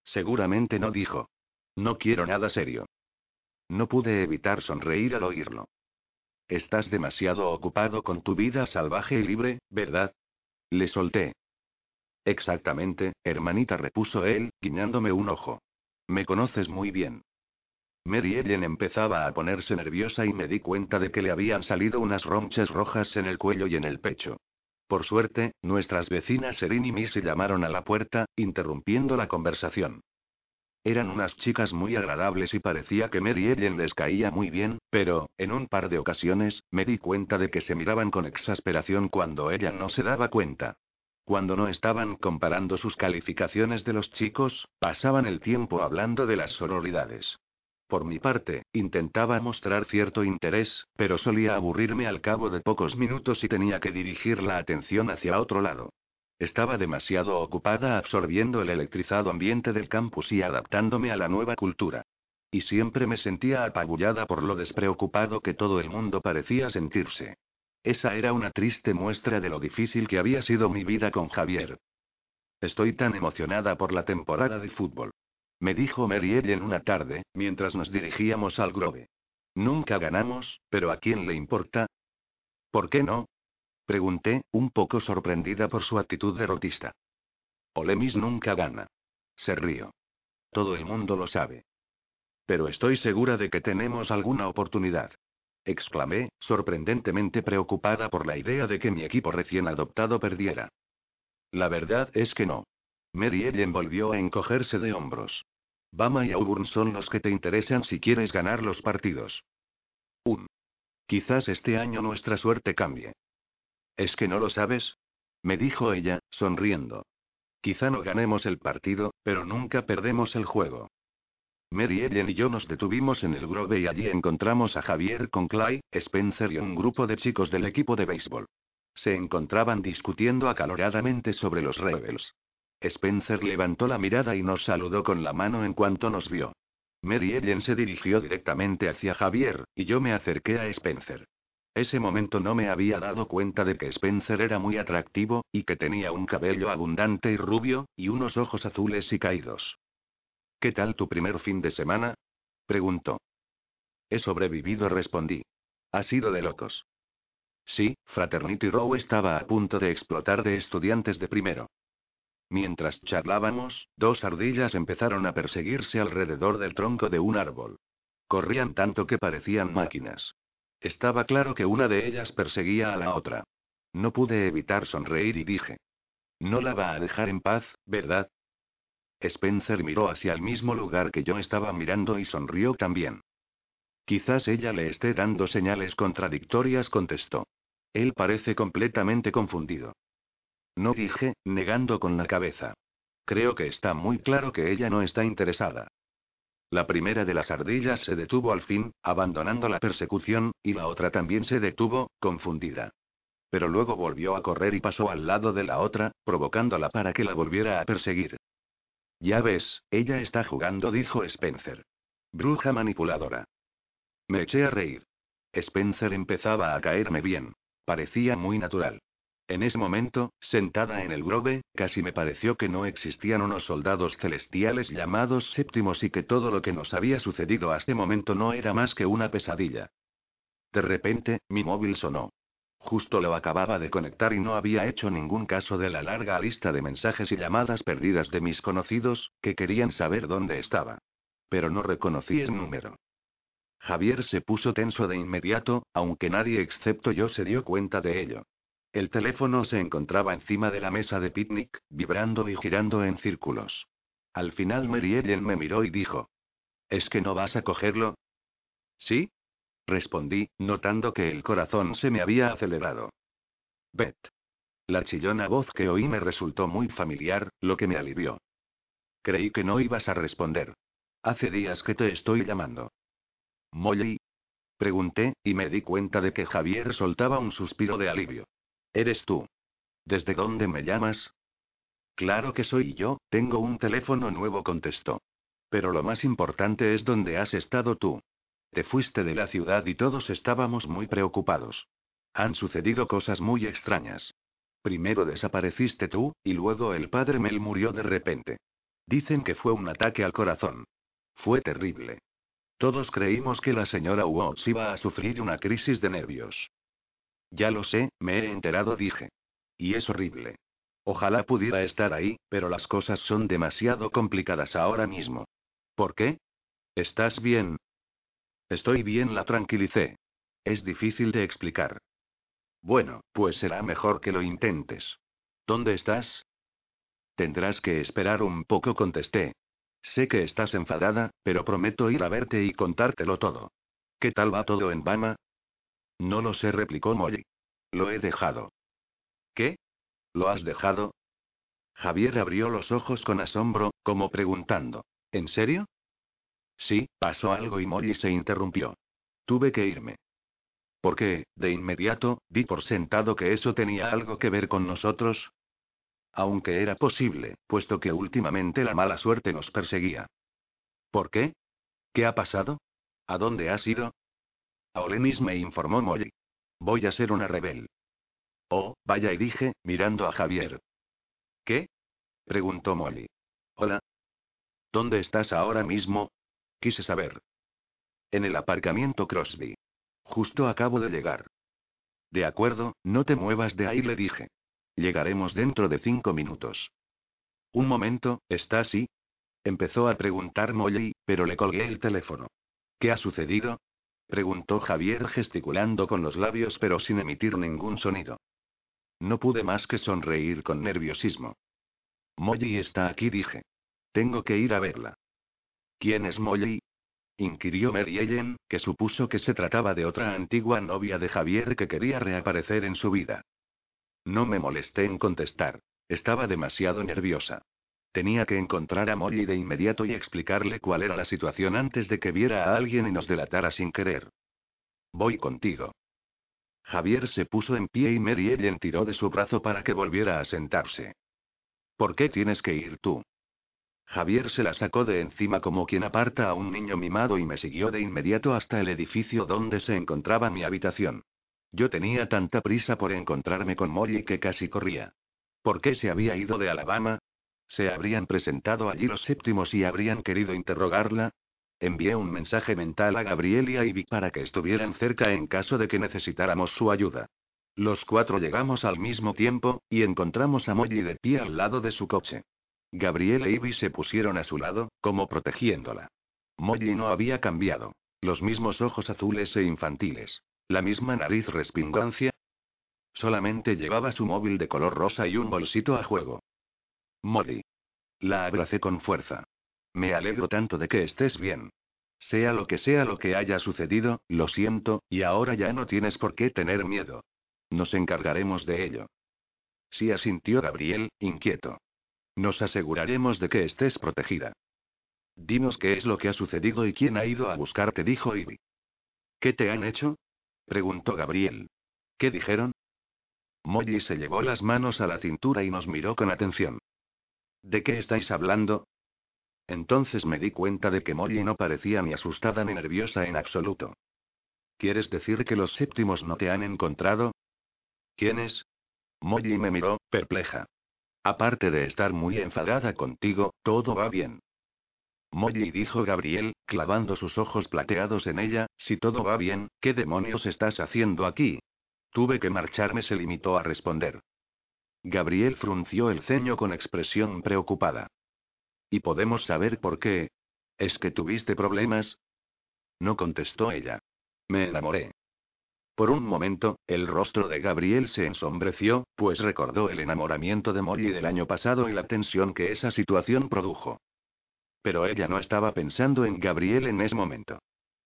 Seguramente no dijo. No quiero nada serio. No pude evitar sonreír al oírlo. Estás demasiado ocupado con tu vida salvaje y libre, ¿verdad? Le solté. Exactamente, hermanita, repuso él, guiñándome un ojo. Me conoces muy bien. Mary Ellen empezaba a ponerse nerviosa y me di cuenta de que le habían salido unas ronchas rojas en el cuello y en el pecho. Por suerte, nuestras vecinas Erin y Missy llamaron a la puerta, interrumpiendo la conversación. Eran unas chicas muy agradables y parecía que Mary Ellen les caía muy bien, pero, en un par de ocasiones, me di cuenta de que se miraban con exasperación cuando ella no se daba cuenta. Cuando no estaban comparando sus calificaciones de los chicos, pasaban el tiempo hablando de las sororidades. Por mi parte, intentaba mostrar cierto interés, pero solía aburrirme al cabo de pocos minutos y tenía que dirigir la atención hacia otro lado. Estaba demasiado ocupada absorbiendo el electrizado ambiente del campus y adaptándome a la nueva cultura. Y siempre me sentía apabullada por lo despreocupado que todo el mundo parecía sentirse. Esa era una triste muestra de lo difícil que había sido mi vida con Javier. Estoy tan emocionada por la temporada de fútbol. Me dijo Mary Ellen una tarde, mientras nos dirigíamos al Grove. Nunca ganamos, pero ¿a quién le importa? ¿Por qué no? Pregunté, un poco sorprendida por su actitud derrotista. Olemis nunca gana. Se río. Todo el mundo lo sabe. Pero estoy segura de que tenemos alguna oportunidad. Exclamé, sorprendentemente preocupada por la idea de que mi equipo recién adoptado perdiera. La verdad es que no. Mary Ellen volvió a encogerse de hombros. Bama y Auburn son los que te interesan si quieres ganar los partidos. Un. Quizás este año nuestra suerte cambie. ¿Es que no lo sabes? Me dijo ella, sonriendo. Quizá no ganemos el partido, pero nunca perdemos el juego. Mary Ellen y yo nos detuvimos en el Grove y allí encontramos a Javier con Clay, Spencer y un grupo de chicos del equipo de béisbol. Se encontraban discutiendo acaloradamente sobre los Rebels. Spencer levantó la mirada y nos saludó con la mano en cuanto nos vio. Mary Ellen se dirigió directamente hacia Javier, y yo me acerqué a Spencer. Ese momento no me había dado cuenta de que Spencer era muy atractivo, y que tenía un cabello abundante y rubio, y unos ojos azules y caídos. ¿Qué tal tu primer fin de semana? preguntó. He sobrevivido, respondí. Ha sido de locos. Sí, Fraternity Row estaba a punto de explotar de estudiantes de primero. Mientras charlábamos, dos ardillas empezaron a perseguirse alrededor del tronco de un árbol. Corrían tanto que parecían máquinas. Estaba claro que una de ellas perseguía a la otra. No pude evitar sonreír y dije. No la va a dejar en paz, ¿verdad? Spencer miró hacia el mismo lugar que yo estaba mirando y sonrió también. Quizás ella le esté dando señales contradictorias, contestó. Él parece completamente confundido. No dije, negando con la cabeza. Creo que está muy claro que ella no está interesada. La primera de las ardillas se detuvo al fin, abandonando la persecución, y la otra también se detuvo, confundida. Pero luego volvió a correr y pasó al lado de la otra, provocándola para que la volviera a perseguir. Ya ves, ella está jugando, dijo Spencer. Bruja manipuladora. Me eché a reír. Spencer empezaba a caerme bien. Parecía muy natural. En ese momento, sentada en el grove, casi me pareció que no existían unos soldados celestiales llamados séptimos y que todo lo que nos había sucedido hasta ese momento no era más que una pesadilla. De repente, mi móvil sonó. Justo lo acababa de conectar y no había hecho ningún caso de la larga lista de mensajes y llamadas perdidas de mis conocidos, que querían saber dónde estaba. Pero no reconocí el número. Javier se puso tenso de inmediato, aunque nadie excepto yo se dio cuenta de ello. El teléfono se encontraba encima de la mesa de picnic, vibrando y girando en círculos. Al final Mary Ellen me miró y dijo: ¿Es que no vas a cogerlo? ¿Sí? Respondí, notando que el corazón se me había acelerado. Beth. La chillona voz que oí me resultó muy familiar, lo que me alivió. Creí que no ibas a responder. Hace días que te estoy llamando. Molly. Pregunté, y me di cuenta de que Javier soltaba un suspiro de alivio. Eres tú. ¿Desde dónde me llamas? Claro que soy yo, tengo un teléfono nuevo, contestó. Pero lo más importante es dónde has estado tú. Te fuiste de la ciudad y todos estábamos muy preocupados. Han sucedido cosas muy extrañas. Primero desapareciste tú, y luego el padre Mel murió de repente. Dicen que fue un ataque al corazón. Fue terrible. Todos creímos que la señora Watts iba a sufrir una crisis de nervios. Ya lo sé, me he enterado, dije. Y es horrible. Ojalá pudiera estar ahí, pero las cosas son demasiado complicadas ahora mismo. ¿Por qué? ¿Estás bien? Estoy bien, la tranquilicé. Es difícil de explicar. Bueno, pues será mejor que lo intentes. ¿Dónde estás? Tendrás que esperar un poco, contesté. Sé que estás enfadada, pero prometo ir a verte y contártelo todo. ¿Qué tal va todo en Bama? No lo sé, replicó Molly. Lo he dejado. ¿Qué? ¿Lo has dejado? Javier abrió los ojos con asombro, como preguntando. ¿En serio? Sí, pasó algo y Molly se interrumpió. Tuve que irme. Porque, de inmediato, di por sentado que eso tenía algo que ver con nosotros. Aunque era posible, puesto que últimamente la mala suerte nos perseguía. ¿Por qué? ¿Qué ha pasado? ¿A dónde has ido? Olenis me informó Molly. Voy a ser una rebel. Oh, vaya y dije, mirando a Javier. ¿Qué? preguntó Molly. Hola. ¿Dónde estás ahora mismo? Quise saber. En el aparcamiento Crosby. Justo acabo de llegar. De acuerdo, no te muevas de ahí, le dije. Llegaremos dentro de cinco minutos. Un momento, ¿está así? Empezó a preguntar Molly, pero le colgué el teléfono. ¿Qué ha sucedido? Preguntó Javier gesticulando con los labios pero sin emitir ningún sonido. No pude más que sonreír con nerviosismo. Molly está aquí, dije. Tengo que ir a verla. ¿Quién es Molly? inquirió Mary Ellen, que supuso que se trataba de otra antigua novia de Javier que quería reaparecer en su vida. No me molesté en contestar. Estaba demasiado nerviosa. Tenía que encontrar a Molly de inmediato y explicarle cuál era la situación antes de que viera a alguien y nos delatara sin querer. Voy contigo. Javier se puso en pie y Mary Ellen tiró de su brazo para que volviera a sentarse. ¿Por qué tienes que ir tú? Javier se la sacó de encima como quien aparta a un niño mimado y me siguió de inmediato hasta el edificio donde se encontraba mi habitación. Yo tenía tanta prisa por encontrarme con Molly que casi corría. ¿Por qué se había ido de Alabama? ¿Se habrían presentado allí los séptimos y habrían querido interrogarla? Envié un mensaje mental a Gabriel y a Ivy para que estuvieran cerca en caso de que necesitáramos su ayuda. Los cuatro llegamos al mismo tiempo, y encontramos a Molly de pie al lado de su coche. Gabriel e Ivy se pusieron a su lado, como protegiéndola. Molly no había cambiado. Los mismos ojos azules e infantiles. La misma nariz respingancia. Solamente llevaba su móvil de color rosa y un bolsito a juego. Molly. La abracé con fuerza. Me alegro tanto de que estés bien. Sea lo que sea lo que haya sucedido, lo siento, y ahora ya no tienes por qué tener miedo. Nos encargaremos de ello. Sí asintió Gabriel, inquieto. Nos aseguraremos de que estés protegida. Dinos qué es lo que ha sucedido y quién ha ido a buscarte, dijo Ivy. ¿Qué te han hecho? preguntó Gabriel. ¿Qué dijeron? Molly se llevó las manos a la cintura y nos miró con atención. ¿De qué estáis hablando? Entonces me di cuenta de que Molly no parecía ni asustada ni nerviosa en absoluto. ¿Quieres decir que los séptimos no te han encontrado? ¿Quiénes? Molly me miró, perpleja. Aparte de estar muy enfadada contigo, todo va bien. Molly dijo Gabriel, clavando sus ojos plateados en ella, si todo va bien, ¿qué demonios estás haciendo aquí? Tuve que marcharme, se limitó a responder. Gabriel frunció el ceño con expresión preocupada. ¿Y podemos saber por qué? ¿Es que tuviste problemas? No contestó ella. Me enamoré. Por un momento, el rostro de Gabriel se ensombreció, pues recordó el enamoramiento de Molly del año pasado y la tensión que esa situación produjo. Pero ella no estaba pensando en Gabriel en ese momento.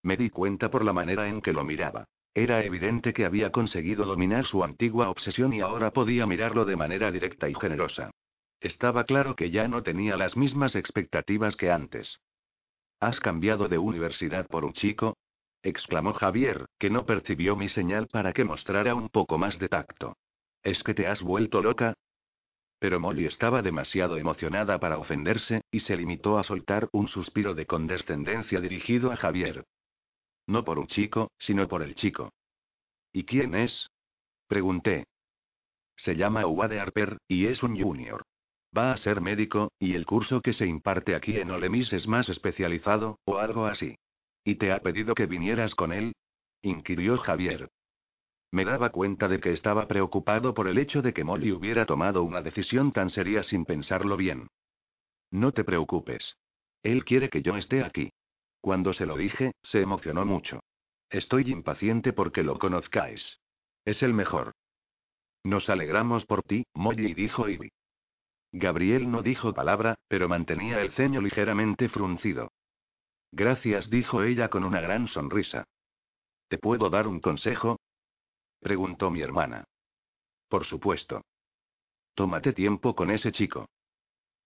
Me di cuenta por la manera en que lo miraba. Era evidente que había conseguido dominar su antigua obsesión y ahora podía mirarlo de manera directa y generosa. Estaba claro que ya no tenía las mismas expectativas que antes. ¿Has cambiado de universidad por un chico? exclamó Javier, que no percibió mi señal para que mostrara un poco más de tacto. ¿Es que te has vuelto loca? Pero Molly estaba demasiado emocionada para ofenderse, y se limitó a soltar un suspiro de condescendencia dirigido a Javier. No por un chico, sino por el chico. ¿Y quién es? Pregunté. Se llama Wade Harper, y es un junior. Va a ser médico, y el curso que se imparte aquí en Olemis es más especializado, o algo así. ¿Y te ha pedido que vinieras con él? inquirió Javier. Me daba cuenta de que estaba preocupado por el hecho de que Molly hubiera tomado una decisión tan seria sin pensarlo bien. No te preocupes. Él quiere que yo esté aquí. Cuando se lo dije, se emocionó mucho. Estoy impaciente porque lo conozcáis. Es el mejor. Nos alegramos por ti, Molly dijo Ivy. Gabriel no dijo palabra, pero mantenía el ceño ligeramente fruncido. Gracias, dijo ella con una gran sonrisa. ¿Te puedo dar un consejo? preguntó mi hermana. Por supuesto. Tómate tiempo con ese chico.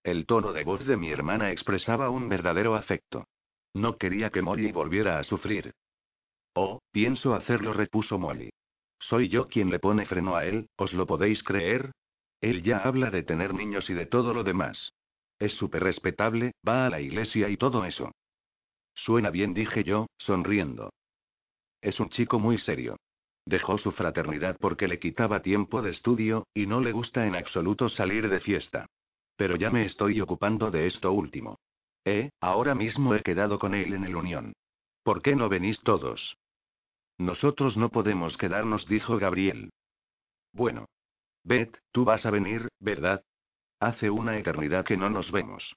El tono de voz de mi hermana expresaba un verdadero afecto. No quería que Molly volviera a sufrir. Oh, pienso hacerlo, repuso Molly. Soy yo quien le pone freno a él, ¿os lo podéis creer? Él ya habla de tener niños y de todo lo demás. Es súper respetable, va a la iglesia y todo eso. Suena bien, dije yo, sonriendo. Es un chico muy serio. Dejó su fraternidad porque le quitaba tiempo de estudio, y no le gusta en absoluto salir de fiesta. Pero ya me estoy ocupando de esto último. Eh, ahora mismo he quedado con él en el Unión. ¿Por qué no venís todos? Nosotros no podemos quedarnos, dijo Gabriel. Bueno. Beth, tú vas a venir, ¿verdad? Hace una eternidad que no nos vemos.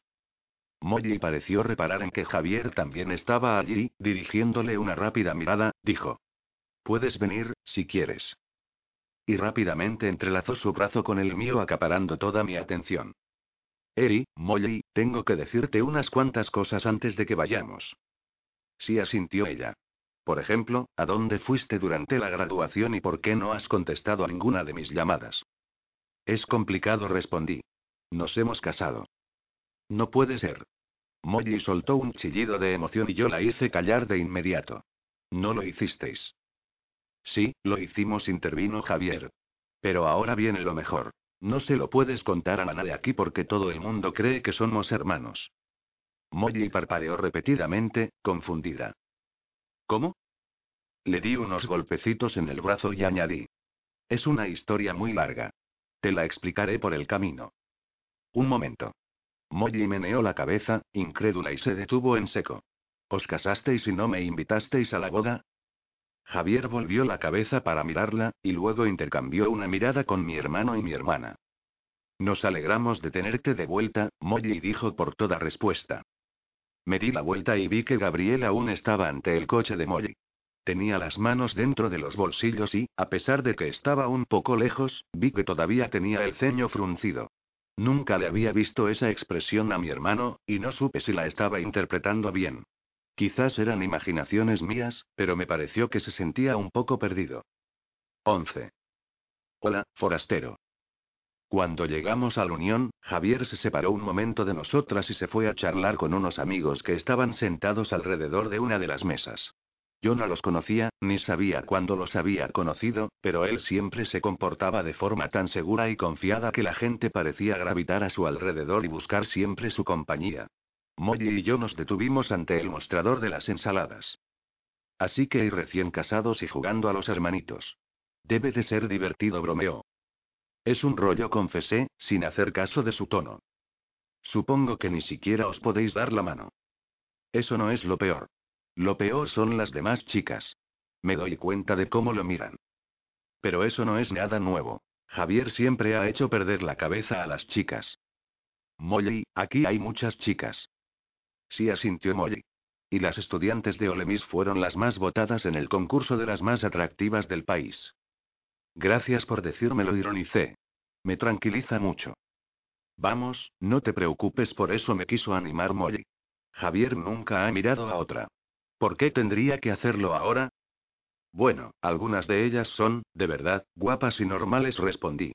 Molly pareció reparar en que Javier también estaba allí, dirigiéndole una rápida mirada, dijo. Puedes venir, si quieres. Y rápidamente entrelazó su brazo con el mío acaparando toda mi atención. Eri, Molly, tengo que decirte unas cuantas cosas antes de que vayamos. Sí asintió ella. Por ejemplo, ¿a dónde fuiste durante la graduación y por qué no has contestado a ninguna de mis llamadas? Es complicado, respondí. Nos hemos casado. No puede ser. Molly soltó un chillido de emoción y yo la hice callar de inmediato. No lo hicisteis. Sí, lo hicimos, intervino Javier. Pero ahora viene lo mejor. No se lo puedes contar a nadie aquí porque todo el mundo cree que somos hermanos. Molly parpadeó repetidamente, confundida. ¿Cómo? Le di unos golpecitos en el brazo y añadí. Es una historia muy larga. Te la explicaré por el camino. Un momento. Molly meneó la cabeza, incrédula y se detuvo en seco. ¿Os casasteis y no me invitasteis a la boda? Javier volvió la cabeza para mirarla, y luego intercambió una mirada con mi hermano y mi hermana. Nos alegramos de tenerte de vuelta, Molly dijo por toda respuesta. Me di la vuelta y vi que Gabriel aún estaba ante el coche de Molly. Tenía las manos dentro de los bolsillos y, a pesar de que estaba un poco lejos, vi que todavía tenía el ceño fruncido. Nunca le había visto esa expresión a mi hermano, y no supe si la estaba interpretando bien. Quizás eran imaginaciones mías, pero me pareció que se sentía un poco perdido. 11. Hola, forastero. Cuando llegamos a la Unión, Javier se separó un momento de nosotras y se fue a charlar con unos amigos que estaban sentados alrededor de una de las mesas. Yo no los conocía, ni sabía cuándo los había conocido, pero él siempre se comportaba de forma tan segura y confiada que la gente parecía gravitar a su alrededor y buscar siempre su compañía. Molly y yo nos detuvimos ante el mostrador de las ensaladas. Así que hay recién casados y jugando a los hermanitos. Debe de ser divertido, bromeó. Es un rollo, confesé, sin hacer caso de su tono. Supongo que ni siquiera os podéis dar la mano. Eso no es lo peor. Lo peor son las demás chicas. Me doy cuenta de cómo lo miran. Pero eso no es nada nuevo. Javier siempre ha hecho perder la cabeza a las chicas. Molly, aquí hay muchas chicas. Sí asintió Molly. Y las estudiantes de Olemis fueron las más votadas en el concurso de las más atractivas del país. Gracias por decírmelo, ironicé. Me tranquiliza mucho. Vamos, no te preocupes, por eso me quiso animar Molly. Javier nunca ha mirado a otra. ¿Por qué tendría que hacerlo ahora? Bueno, algunas de ellas son, de verdad, guapas y normales, respondí.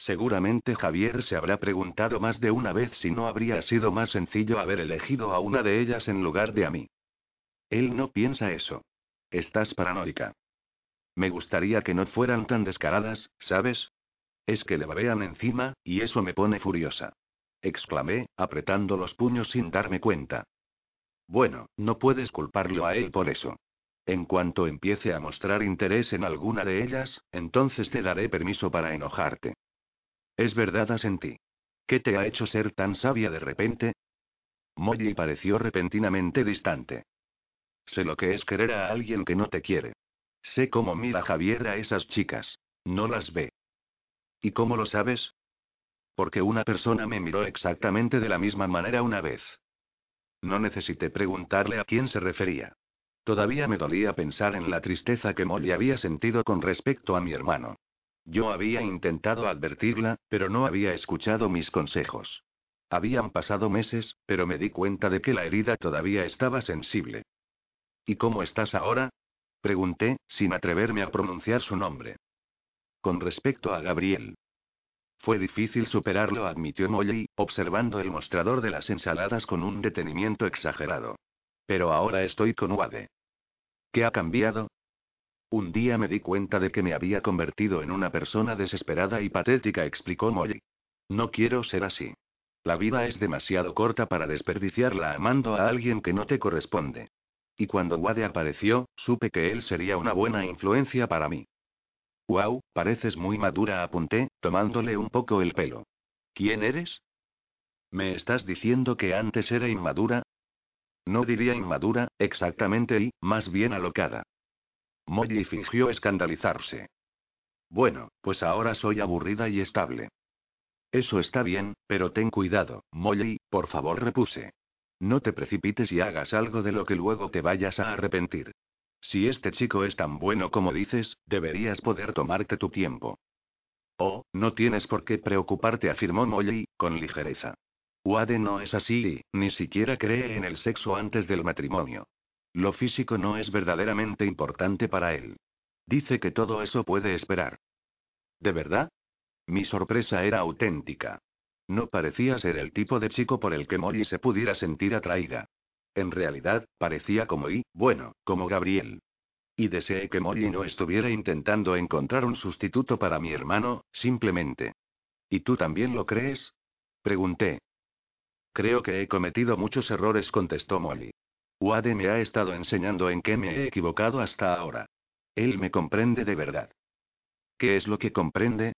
Seguramente Javier se habrá preguntado más de una vez si no habría sido más sencillo haber elegido a una de ellas en lugar de a mí. Él no piensa eso. Estás paranoica. Me gustaría que no fueran tan descaradas, ¿sabes? Es que le babean encima, y eso me pone furiosa. Exclamé, apretando los puños sin darme cuenta. Bueno, no puedes culparlo a él por eso. En cuanto empiece a mostrar interés en alguna de ellas, entonces te daré permiso para enojarte. Es verdad, asentí. ¿Qué te ha hecho ser tan sabia de repente? Molly pareció repentinamente distante. Sé lo que es querer a alguien que no te quiere. Sé cómo mira Javier a esas chicas. No las ve. ¿Y cómo lo sabes? Porque una persona me miró exactamente de la misma manera una vez. No necesité preguntarle a quién se refería. Todavía me dolía pensar en la tristeza que Molly había sentido con respecto a mi hermano. Yo había intentado advertirla, pero no había escuchado mis consejos. Habían pasado meses, pero me di cuenta de que la herida todavía estaba sensible. ¿Y cómo estás ahora? Pregunté, sin atreverme a pronunciar su nombre. Con respecto a Gabriel. Fue difícil superarlo, admitió Molly, observando el mostrador de las ensaladas con un detenimiento exagerado. Pero ahora estoy con Wade. ¿Qué ha cambiado? Un día me di cuenta de que me había convertido en una persona desesperada y patética, explicó Molly. No quiero ser así. La vida es demasiado corta para desperdiciarla amando a alguien que no te corresponde. Y cuando Wade apareció, supe que él sería una buena influencia para mí. Wow, pareces muy madura, apunté, tomándole un poco el pelo. ¿Quién eres? ¿Me estás diciendo que antes era inmadura? No diría inmadura, exactamente, y, más bien alocada. Molly fingió escandalizarse. Bueno, pues ahora soy aburrida y estable. Eso está bien, pero ten cuidado, Molly, por favor, repuse. No te precipites y hagas algo de lo que luego te vayas a arrepentir. Si este chico es tan bueno como dices, deberías poder tomarte tu tiempo. Oh, no tienes por qué preocuparte, afirmó Molly, con ligereza. Wade no es así, ni siquiera cree en el sexo antes del matrimonio. Lo físico no es verdaderamente importante para él. Dice que todo eso puede esperar. ¿De verdad? Mi sorpresa era auténtica. No parecía ser el tipo de chico por el que Molly se pudiera sentir atraída. En realidad, parecía como y, bueno, como Gabriel. Y deseé que Molly no estuviera intentando encontrar un sustituto para mi hermano, simplemente. ¿Y tú también lo crees? Pregunté. Creo que he cometido muchos errores, contestó Molly. Wade me ha estado enseñando en qué me he equivocado hasta ahora. Él me comprende de verdad. ¿Qué es lo que comprende?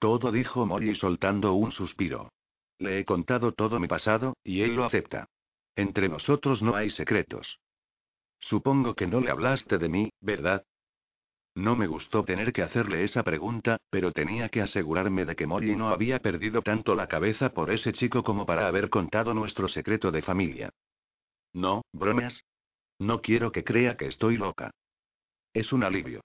Todo dijo Molly soltando un suspiro. Le he contado todo mi pasado, y él lo acepta. Entre nosotros no hay secretos. Supongo que no le hablaste de mí, ¿verdad? No me gustó tener que hacerle esa pregunta, pero tenía que asegurarme de que Molly no había perdido tanto la cabeza por ese chico como para haber contado nuestro secreto de familia. No, bromas. No quiero que crea que estoy loca. Es un alivio.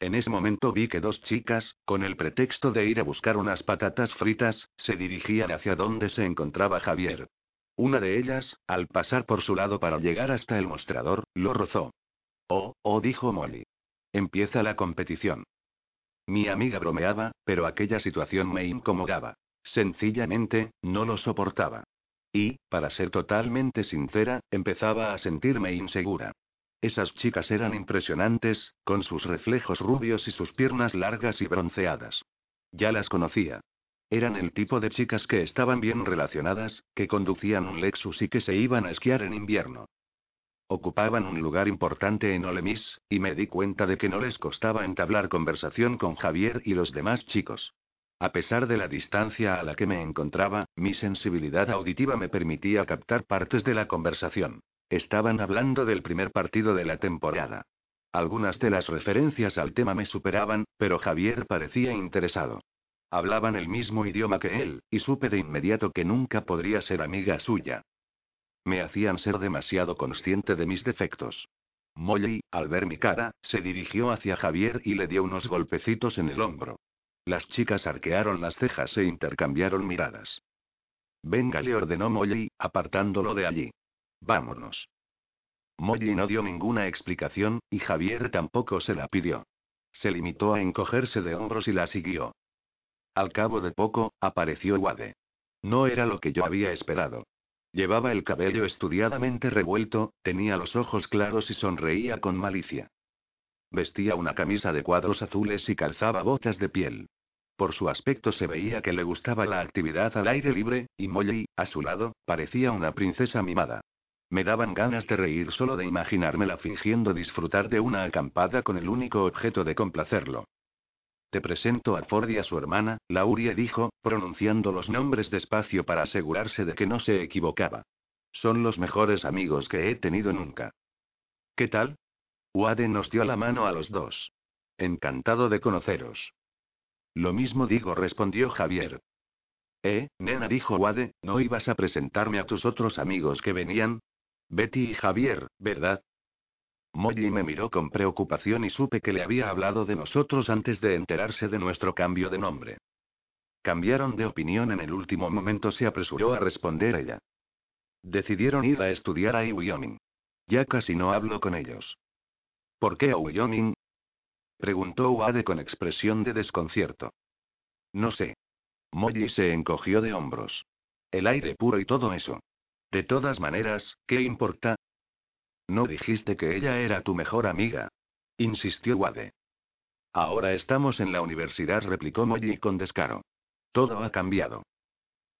En ese momento vi que dos chicas, con el pretexto de ir a buscar unas patatas fritas, se dirigían hacia donde se encontraba Javier. Una de ellas, al pasar por su lado para llegar hasta el mostrador, lo rozó. Oh, oh, dijo Molly. Empieza la competición. Mi amiga bromeaba, pero aquella situación me incomodaba. Sencillamente, no lo soportaba. Y, para ser totalmente sincera, empezaba a sentirme insegura. Esas chicas eran impresionantes, con sus reflejos rubios y sus piernas largas y bronceadas. Ya las conocía. Eran el tipo de chicas que estaban bien relacionadas, que conducían un Lexus y que se iban a esquiar en invierno. Ocupaban un lugar importante en Olemis, y me di cuenta de que no les costaba entablar conversación con Javier y los demás chicos. A pesar de la distancia a la que me encontraba, mi sensibilidad auditiva me permitía captar partes de la conversación. Estaban hablando del primer partido de la temporada. Algunas de las referencias al tema me superaban, pero Javier parecía interesado. Hablaban el mismo idioma que él, y supe de inmediato que nunca podría ser amiga suya. Me hacían ser demasiado consciente de mis defectos. Molly, al ver mi cara, se dirigió hacia Javier y le dio unos golpecitos en el hombro. Las chicas arquearon las cejas e intercambiaron miradas. Venga, le ordenó Molly, apartándolo de allí. Vámonos. Molly no dio ninguna explicación, y Javier tampoco se la pidió. Se limitó a encogerse de hombros y la siguió. Al cabo de poco, apareció Wade. No era lo que yo había esperado. Llevaba el cabello estudiadamente revuelto, tenía los ojos claros y sonreía con malicia. Vestía una camisa de cuadros azules y calzaba botas de piel. Por su aspecto se veía que le gustaba la actividad al aire libre, y Molly, a su lado, parecía una princesa mimada. Me daban ganas de reír solo de imaginármela fingiendo disfrutar de una acampada con el único objeto de complacerlo. Te presento a Ford y a su hermana, Laurie dijo, pronunciando los nombres despacio para asegurarse de que no se equivocaba. Son los mejores amigos que he tenido nunca. ¿Qué tal? Wade nos dio la mano a los dos. Encantado de conoceros. Lo mismo digo, respondió Javier. Eh, nena, dijo Wade, ¿no ibas a presentarme a tus otros amigos que venían? Betty y Javier, ¿verdad? Molly me miró con preocupación y supe que le había hablado de nosotros antes de enterarse de nuestro cambio de nombre. Cambiaron de opinión en el último momento, se apresuró a responder ella. Decidieron ir a estudiar a Wyoming. Ya casi no hablo con ellos. ¿Por qué a Wyoming? Preguntó Wade con expresión de desconcierto. No sé. Molly se encogió de hombros. El aire puro y todo eso. De todas maneras, ¿qué importa? No dijiste que ella era tu mejor amiga. Insistió Wade. Ahora estamos en la universidad, replicó Molly con descaro. Todo ha cambiado.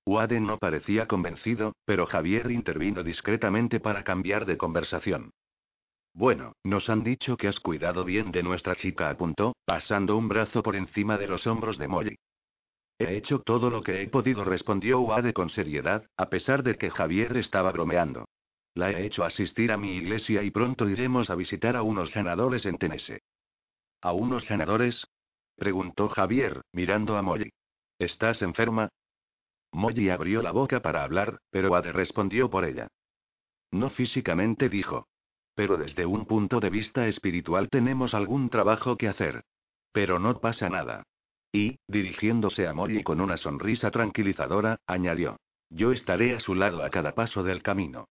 Wade no parecía convencido, pero Javier intervino discretamente para cambiar de conversación. Bueno, nos han dicho que has cuidado bien de nuestra chica, apuntó, pasando un brazo por encima de los hombros de Molly. He hecho todo lo que he podido, respondió Wade con seriedad, a pesar de que Javier estaba bromeando. La he hecho asistir a mi iglesia y pronto iremos a visitar a unos sanadores en Tennessee. ¿A unos sanadores? preguntó Javier, mirando a Molly. ¿Estás enferma? Molly abrió la boca para hablar, pero Wade respondió por ella. No físicamente dijo. Pero desde un punto de vista espiritual tenemos algún trabajo que hacer. Pero no pasa nada. Y, dirigiéndose a Molly con una sonrisa tranquilizadora, añadió. Yo estaré a su lado a cada paso del camino.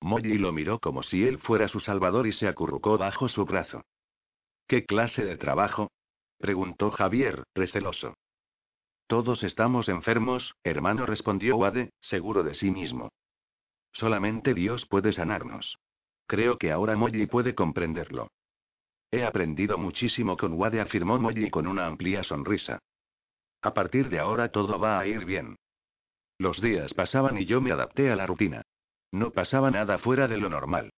Molly lo miró como si él fuera su salvador y se acurrucó bajo su brazo. ¿Qué clase de trabajo? preguntó Javier, receloso. Todos estamos enfermos, hermano, respondió Wade, seguro de sí mismo. Solamente Dios puede sanarnos. Creo que ahora Molly puede comprenderlo. He aprendido muchísimo con Wade, afirmó Molly con una amplia sonrisa. A partir de ahora todo va a ir bien. Los días pasaban y yo me adapté a la rutina. No pasaba nada fuera de lo normal.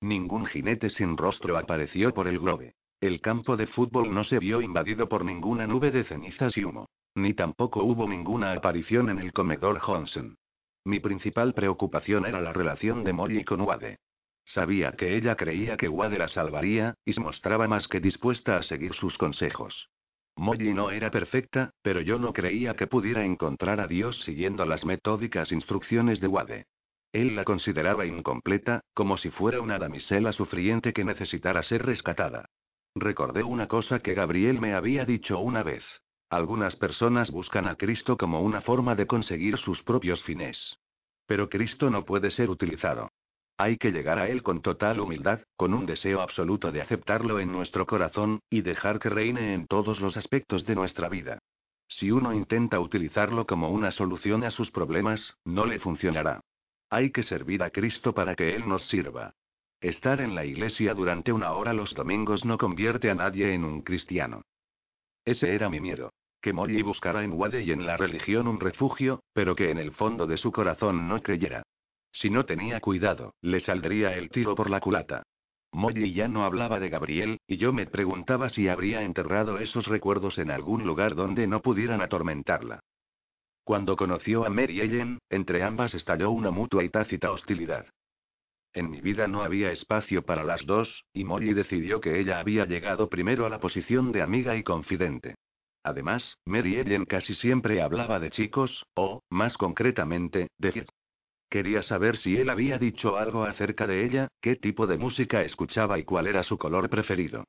Ningún jinete sin rostro apareció por el globe. El campo de fútbol no se vio invadido por ninguna nube de cenizas y humo. Ni tampoco hubo ninguna aparición en el comedor Johnson. Mi principal preocupación era la relación de Molly con Wade. Sabía que ella creía que Wade la salvaría, y se mostraba más que dispuesta a seguir sus consejos. Molly no era perfecta, pero yo no creía que pudiera encontrar a Dios siguiendo las metódicas instrucciones de Wade. Él la consideraba incompleta, como si fuera una damisela sufriente que necesitara ser rescatada. Recordé una cosa que Gabriel me había dicho una vez. Algunas personas buscan a Cristo como una forma de conseguir sus propios fines. Pero Cristo no puede ser utilizado. Hay que llegar a Él con total humildad, con un deseo absoluto de aceptarlo en nuestro corazón, y dejar que reine en todos los aspectos de nuestra vida. Si uno intenta utilizarlo como una solución a sus problemas, no le funcionará. Hay que servir a Cristo para que Él nos sirva. Estar en la iglesia durante una hora los domingos no convierte a nadie en un cristiano. Ese era mi miedo. Que Molly buscara en Wade y en la religión un refugio, pero que en el fondo de su corazón no creyera. Si no tenía cuidado, le saldría el tiro por la culata. Molly ya no hablaba de Gabriel, y yo me preguntaba si habría enterrado esos recuerdos en algún lugar donde no pudieran atormentarla. Cuando conoció a Mary Ellen, entre ambas estalló una mutua y tácita hostilidad. En mi vida no había espacio para las dos, y Molly decidió que ella había llegado primero a la posición de amiga y confidente. Además, Mary Ellen casi siempre hablaba de chicos, o, más concretamente, de. Quería saber si él había dicho algo acerca de ella, qué tipo de música escuchaba y cuál era su color preferido.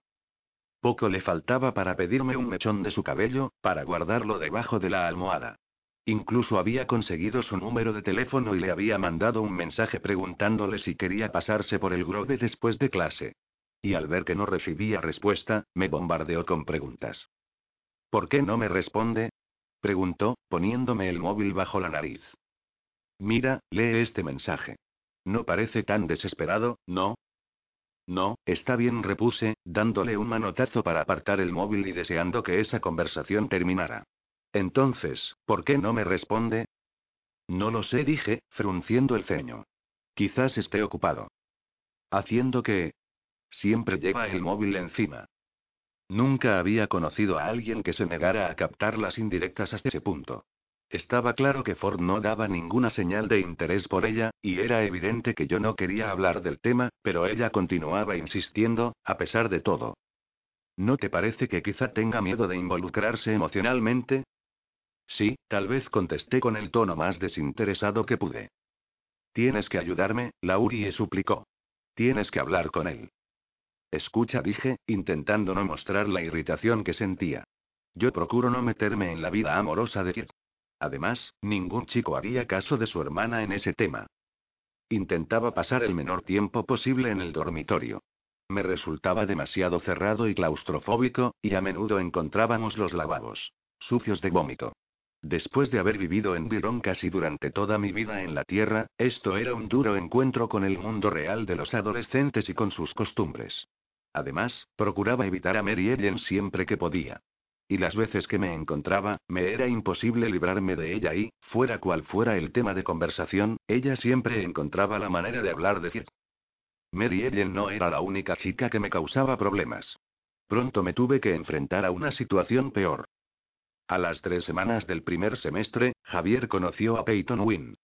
Poco le faltaba para pedirme un mechón de su cabello, para guardarlo debajo de la almohada. Incluso había conseguido su número de teléfono y le había mandado un mensaje preguntándole si quería pasarse por el grove después de clase. Y al ver que no recibía respuesta, me bombardeó con preguntas. ¿Por qué no me responde? preguntó, poniéndome el móvil bajo la nariz. Mira, lee este mensaje. No parece tan desesperado, ¿no? No, está bien, repuse, dándole un manotazo para apartar el móvil y deseando que esa conversación terminara. Entonces, ¿por qué no me responde? No lo sé, dije, frunciendo el ceño. Quizás esté ocupado. Haciendo que... Siempre lleva el móvil encima. Nunca había conocido a alguien que se negara a captar las indirectas hasta ese punto. Estaba claro que Ford no daba ninguna señal de interés por ella, y era evidente que yo no quería hablar del tema, pero ella continuaba insistiendo, a pesar de todo. ¿No te parece que quizá tenga miedo de involucrarse emocionalmente? Sí, tal vez contesté con el tono más desinteresado que pude. Tienes que ayudarme, Laurie suplicó. Tienes que hablar con él. Escucha, dije, intentando no mostrar la irritación que sentía. Yo procuro no meterme en la vida amorosa de Kid. Además, ningún chico haría caso de su hermana en ese tema. Intentaba pasar el menor tiempo posible en el dormitorio. Me resultaba demasiado cerrado y claustrofóbico, y a menudo encontrábamos los lavabos sucios de vómito. Después de haber vivido en Virón casi durante toda mi vida en la Tierra, esto era un duro encuentro con el mundo real de los adolescentes y con sus costumbres. Además, procuraba evitar a Mary Ellen siempre que podía. Y las veces que me encontraba, me era imposible librarme de ella y, fuera cual fuera el tema de conversación, ella siempre encontraba la manera de hablar de Cid. Mary Ellen no era la única chica que me causaba problemas. Pronto me tuve que enfrentar a una situación peor. A las tres semanas del primer semestre, Javier conoció a Peyton Wynne.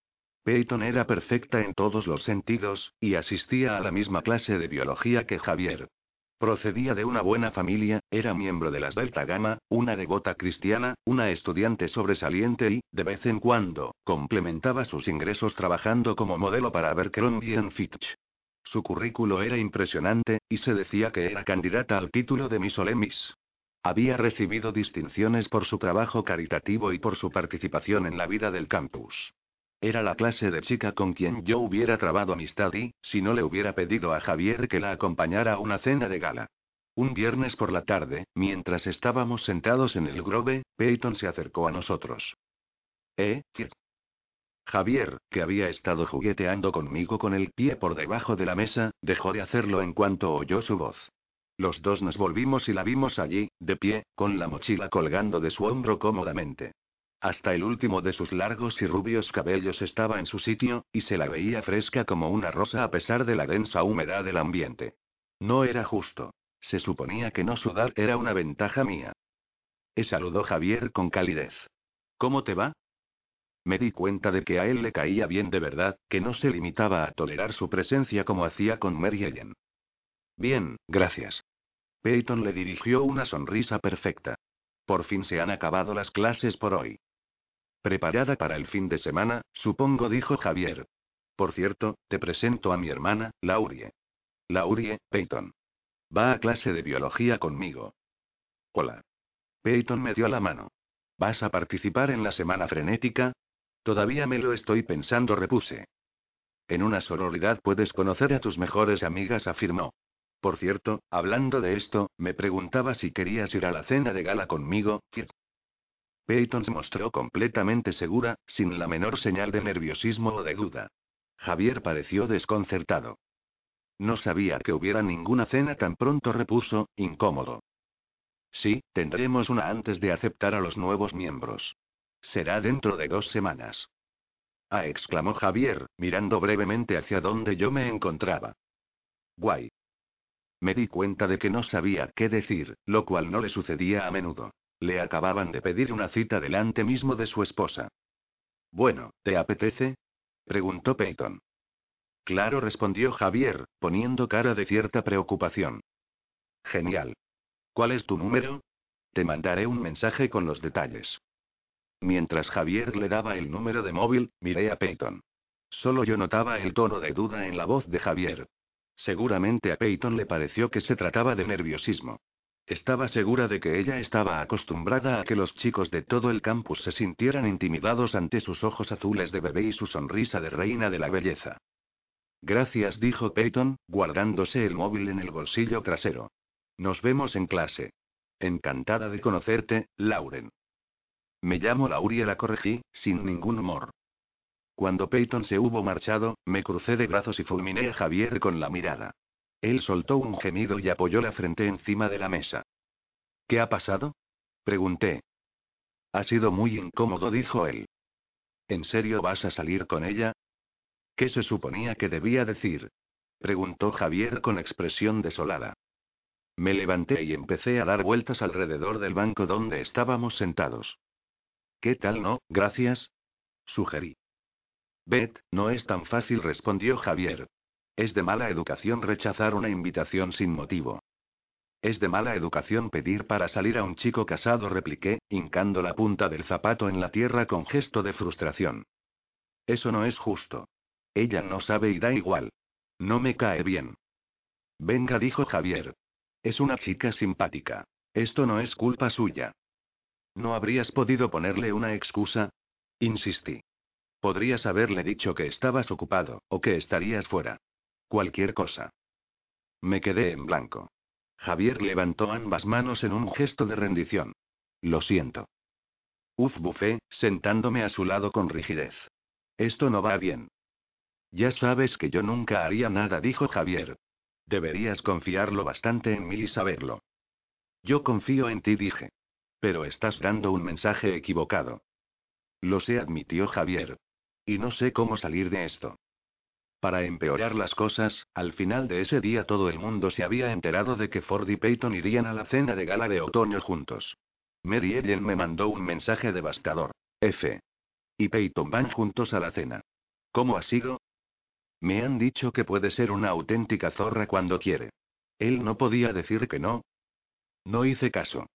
Peyton era perfecta en todos los sentidos, y asistía a la misma clase de biología que Javier. Procedía de una buena familia, era miembro de las Delta Gamma, una devota cristiana, una estudiante sobresaliente y, de vez en cuando, complementaba sus ingresos trabajando como modelo para Abercrombie Fitch. Su currículo era impresionante, y se decía que era candidata al título de Miss Olemis. Había recibido distinciones por su trabajo caritativo y por su participación en la vida del campus. Era la clase de chica con quien yo hubiera trabado amistad y, si no le hubiera pedido a Javier que la acompañara a una cena de gala. Un viernes por la tarde, mientras estábamos sentados en el grove, Peyton se acercó a nosotros. ¿Eh, Javier, que había estado jugueteando conmigo con el pie por debajo de la mesa, dejó de hacerlo en cuanto oyó su voz. Los dos nos volvimos y la vimos allí, de pie, con la mochila colgando de su hombro cómodamente. Hasta el último de sus largos y rubios cabellos estaba en su sitio, y se la veía fresca como una rosa a pesar de la densa humedad del ambiente. No era justo. Se suponía que no sudar era una ventaja mía. He saludó Javier con calidez. ¿Cómo te va? Me di cuenta de que a él le caía bien de verdad, que no se limitaba a tolerar su presencia como hacía con Mary Ellen. Bien, gracias. Peyton le dirigió una sonrisa perfecta. Por fin se han acabado las clases por hoy. Preparada para el fin de semana, supongo, dijo Javier. Por cierto, te presento a mi hermana, Laurie. Laurie, Peyton. Va a clase de biología conmigo. Hola. Peyton me dio la mano. ¿Vas a participar en la semana frenética? Todavía me lo estoy pensando, repuse. En una sororidad puedes conocer a tus mejores amigas, afirmó. Por cierto, hablando de esto, me preguntaba si querías ir a la cena de gala conmigo, Peyton se mostró completamente segura, sin la menor señal de nerviosismo o de duda. Javier pareció desconcertado. No sabía que hubiera ninguna cena tan pronto, repuso, incómodo. Sí, tendremos una antes de aceptar a los nuevos miembros. Será dentro de dos semanas. Ah, exclamó Javier, mirando brevemente hacia donde yo me encontraba. Guay. Me di cuenta de que no sabía qué decir, lo cual no le sucedía a menudo. Le acababan de pedir una cita delante mismo de su esposa. Bueno, ¿te apetece? preguntó Peyton. Claro, respondió Javier, poniendo cara de cierta preocupación. Genial. ¿Cuál es tu número? Te mandaré un mensaje con los detalles. Mientras Javier le daba el número de móvil, miré a Peyton. Solo yo notaba el tono de duda en la voz de Javier. Seguramente a Peyton le pareció que se trataba de nerviosismo. Estaba segura de que ella estaba acostumbrada a que los chicos de todo el campus se sintieran intimidados ante sus ojos azules de bebé y su sonrisa de reina de la belleza. Gracias, dijo Peyton, guardándose el móvil en el bolsillo trasero. Nos vemos en clase. Encantada de conocerte, Lauren. Me llamo Laurie, la corregí, sin ningún humor. Cuando Peyton se hubo marchado, me crucé de brazos y fulminé a Javier con la mirada. Él soltó un gemido y apoyó la frente encima de la mesa. ¿Qué ha pasado? Pregunté. Ha sido muy incómodo, dijo él. ¿En serio vas a salir con ella? ¿Qué se suponía que debía decir? Preguntó Javier con expresión desolada. Me levanté y empecé a dar vueltas alrededor del banco donde estábamos sentados. ¿Qué tal no, gracias? Sugerí. Beth, no es tan fácil, respondió Javier. Es de mala educación rechazar una invitación sin motivo. Es de mala educación pedir para salir a un chico casado, repliqué, hincando la punta del zapato en la tierra con gesto de frustración. Eso no es justo. Ella no sabe y da igual. No me cae bien. Venga, dijo Javier. Es una chica simpática. Esto no es culpa suya. ¿No habrías podido ponerle una excusa? Insistí. Podrías haberle dicho que estabas ocupado, o que estarías fuera. Cualquier cosa. Me quedé en blanco. Javier levantó ambas manos en un gesto de rendición. Lo siento. Uf bufé, sentándome a su lado con rigidez. Esto no va bien. Ya sabes que yo nunca haría nada, dijo Javier. Deberías confiarlo bastante en mí y saberlo. Yo confío en ti, dije. Pero estás dando un mensaje equivocado. Lo sé, admitió Javier. Y no sé cómo salir de esto. Para empeorar las cosas, al final de ese día todo el mundo se había enterado de que Ford y Peyton irían a la cena de gala de otoño juntos. Mary Ellen me mandó un mensaje devastador. F. Y Peyton van juntos a la cena. ¿Cómo ha sido? Me han dicho que puede ser una auténtica zorra cuando quiere. Él no podía decir que no. No hice caso.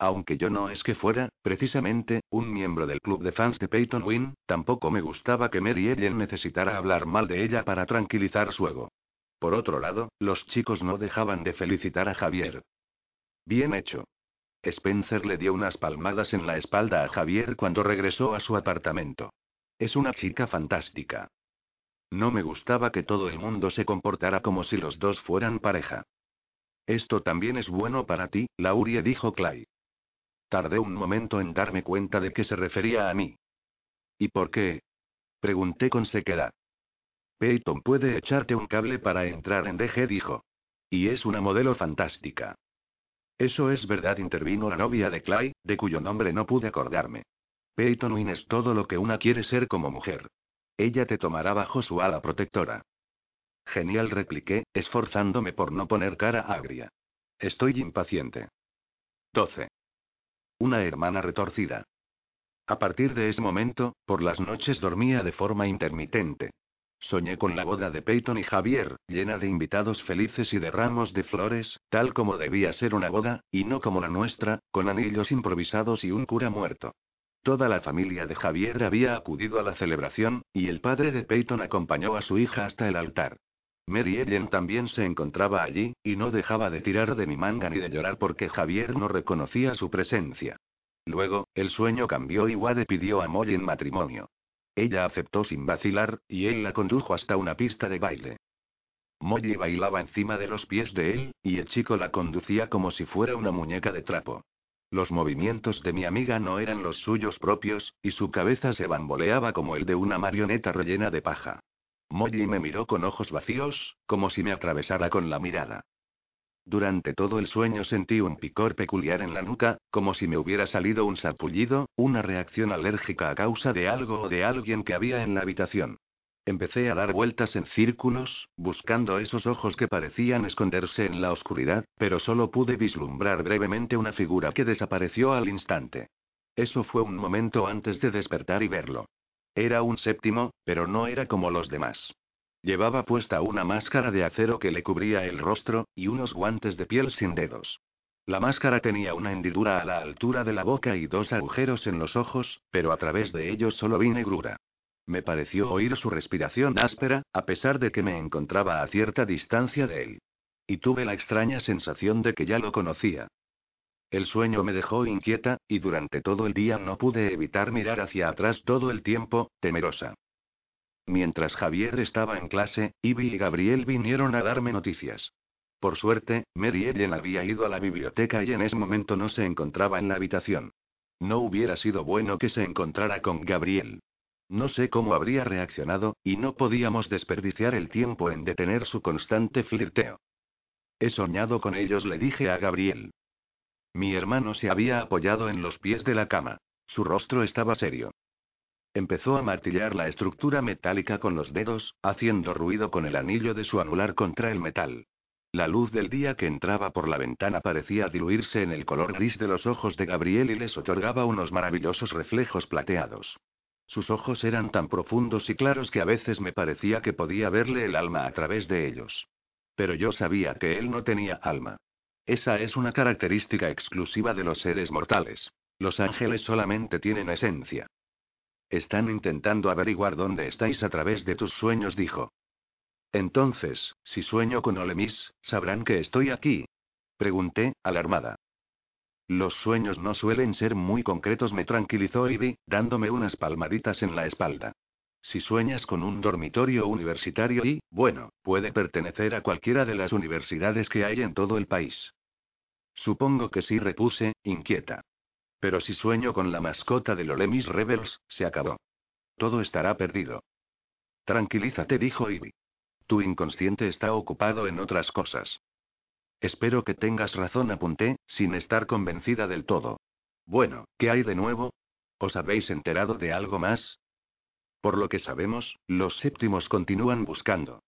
Aunque yo no es que fuera, precisamente, un miembro del club de fans de Peyton Wynn, tampoco me gustaba que Mary Ellen necesitara hablar mal de ella para tranquilizar su ego. Por otro lado, los chicos no dejaban de felicitar a Javier. Bien hecho. Spencer le dio unas palmadas en la espalda a Javier cuando regresó a su apartamento. Es una chica fantástica. No me gustaba que todo el mundo se comportara como si los dos fueran pareja. Esto también es bueno para ti, Laurie dijo Clay. Tardé un momento en darme cuenta de que se refería a mí. ¿Y por qué? Pregunté con sequedad. Peyton puede echarte un cable para entrar en DG, dijo. Y es una modelo fantástica. Eso es verdad, intervino la novia de Clay, de cuyo nombre no pude acordarme. Peyton Wynne es todo lo que una quiere ser como mujer. Ella te tomará bajo su ala protectora. Genial, repliqué, esforzándome por no poner cara agria. Estoy impaciente. 12. Una hermana retorcida. A partir de ese momento, por las noches dormía de forma intermitente. Soñé con la boda de Peyton y Javier, llena de invitados felices y de ramos de flores, tal como debía ser una boda, y no como la nuestra, con anillos improvisados y un cura muerto. Toda la familia de Javier había acudido a la celebración, y el padre de Peyton acompañó a su hija hasta el altar. Mary Ellen también se encontraba allí, y no dejaba de tirar de mi manga ni de llorar porque Javier no reconocía su presencia. Luego, el sueño cambió y Wade pidió a Molly en matrimonio. Ella aceptó sin vacilar, y él la condujo hasta una pista de baile. Molly bailaba encima de los pies de él, y el chico la conducía como si fuera una muñeca de trapo. Los movimientos de mi amiga no eran los suyos propios, y su cabeza se bamboleaba como el de una marioneta rellena de paja. Molly me miró con ojos vacíos, como si me atravesara con la mirada. Durante todo el sueño sentí un picor peculiar en la nuca, como si me hubiera salido un sarpullido, una reacción alérgica a causa de algo o de alguien que había en la habitación. Empecé a dar vueltas en círculos, buscando esos ojos que parecían esconderse en la oscuridad, pero solo pude vislumbrar brevemente una figura que desapareció al instante. Eso fue un momento antes de despertar y verlo. Era un séptimo, pero no era como los demás. Llevaba puesta una máscara de acero que le cubría el rostro, y unos guantes de piel sin dedos. La máscara tenía una hendidura a la altura de la boca y dos agujeros en los ojos, pero a través de ellos solo vi negrura. Me pareció oír su respiración áspera, a pesar de que me encontraba a cierta distancia de él. Y tuve la extraña sensación de que ya lo conocía. El sueño me dejó inquieta, y durante todo el día no pude evitar mirar hacia atrás todo el tiempo, temerosa. Mientras Javier estaba en clase, Ivy y Gabriel vinieron a darme noticias. Por suerte, Mary Ellen había ido a la biblioteca y en ese momento no se encontraba en la habitación. No hubiera sido bueno que se encontrara con Gabriel. No sé cómo habría reaccionado, y no podíamos desperdiciar el tiempo en detener su constante flirteo. He soñado con ellos, le dije a Gabriel. Mi hermano se había apoyado en los pies de la cama. Su rostro estaba serio. Empezó a martillar la estructura metálica con los dedos, haciendo ruido con el anillo de su anular contra el metal. La luz del día que entraba por la ventana parecía diluirse en el color gris de los ojos de Gabriel y les otorgaba unos maravillosos reflejos plateados. Sus ojos eran tan profundos y claros que a veces me parecía que podía verle el alma a través de ellos. Pero yo sabía que él no tenía alma. Esa es una característica exclusiva de los seres mortales. Los ángeles solamente tienen esencia. Están intentando averiguar dónde estáis a través de tus sueños, dijo. Entonces, si sueño con Olemis, ¿sabrán que estoy aquí? Pregunté, alarmada. Los sueños no suelen ser muy concretos, me tranquilizó Ivy, dándome unas palmaditas en la espalda. Si sueñas con un dormitorio universitario y, bueno, puede pertenecer a cualquiera de las universidades que hay en todo el país. Supongo que sí, repuse, inquieta. Pero si sueño con la mascota de Lolemis Rebels, se acabó. Todo estará perdido. Tranquilízate, dijo Ivy. Tu inconsciente está ocupado en otras cosas. Espero que tengas razón, apunté, sin estar convencida del todo. Bueno, ¿qué hay de nuevo? ¿Os habéis enterado de algo más? Por lo que sabemos, los séptimos continúan buscando.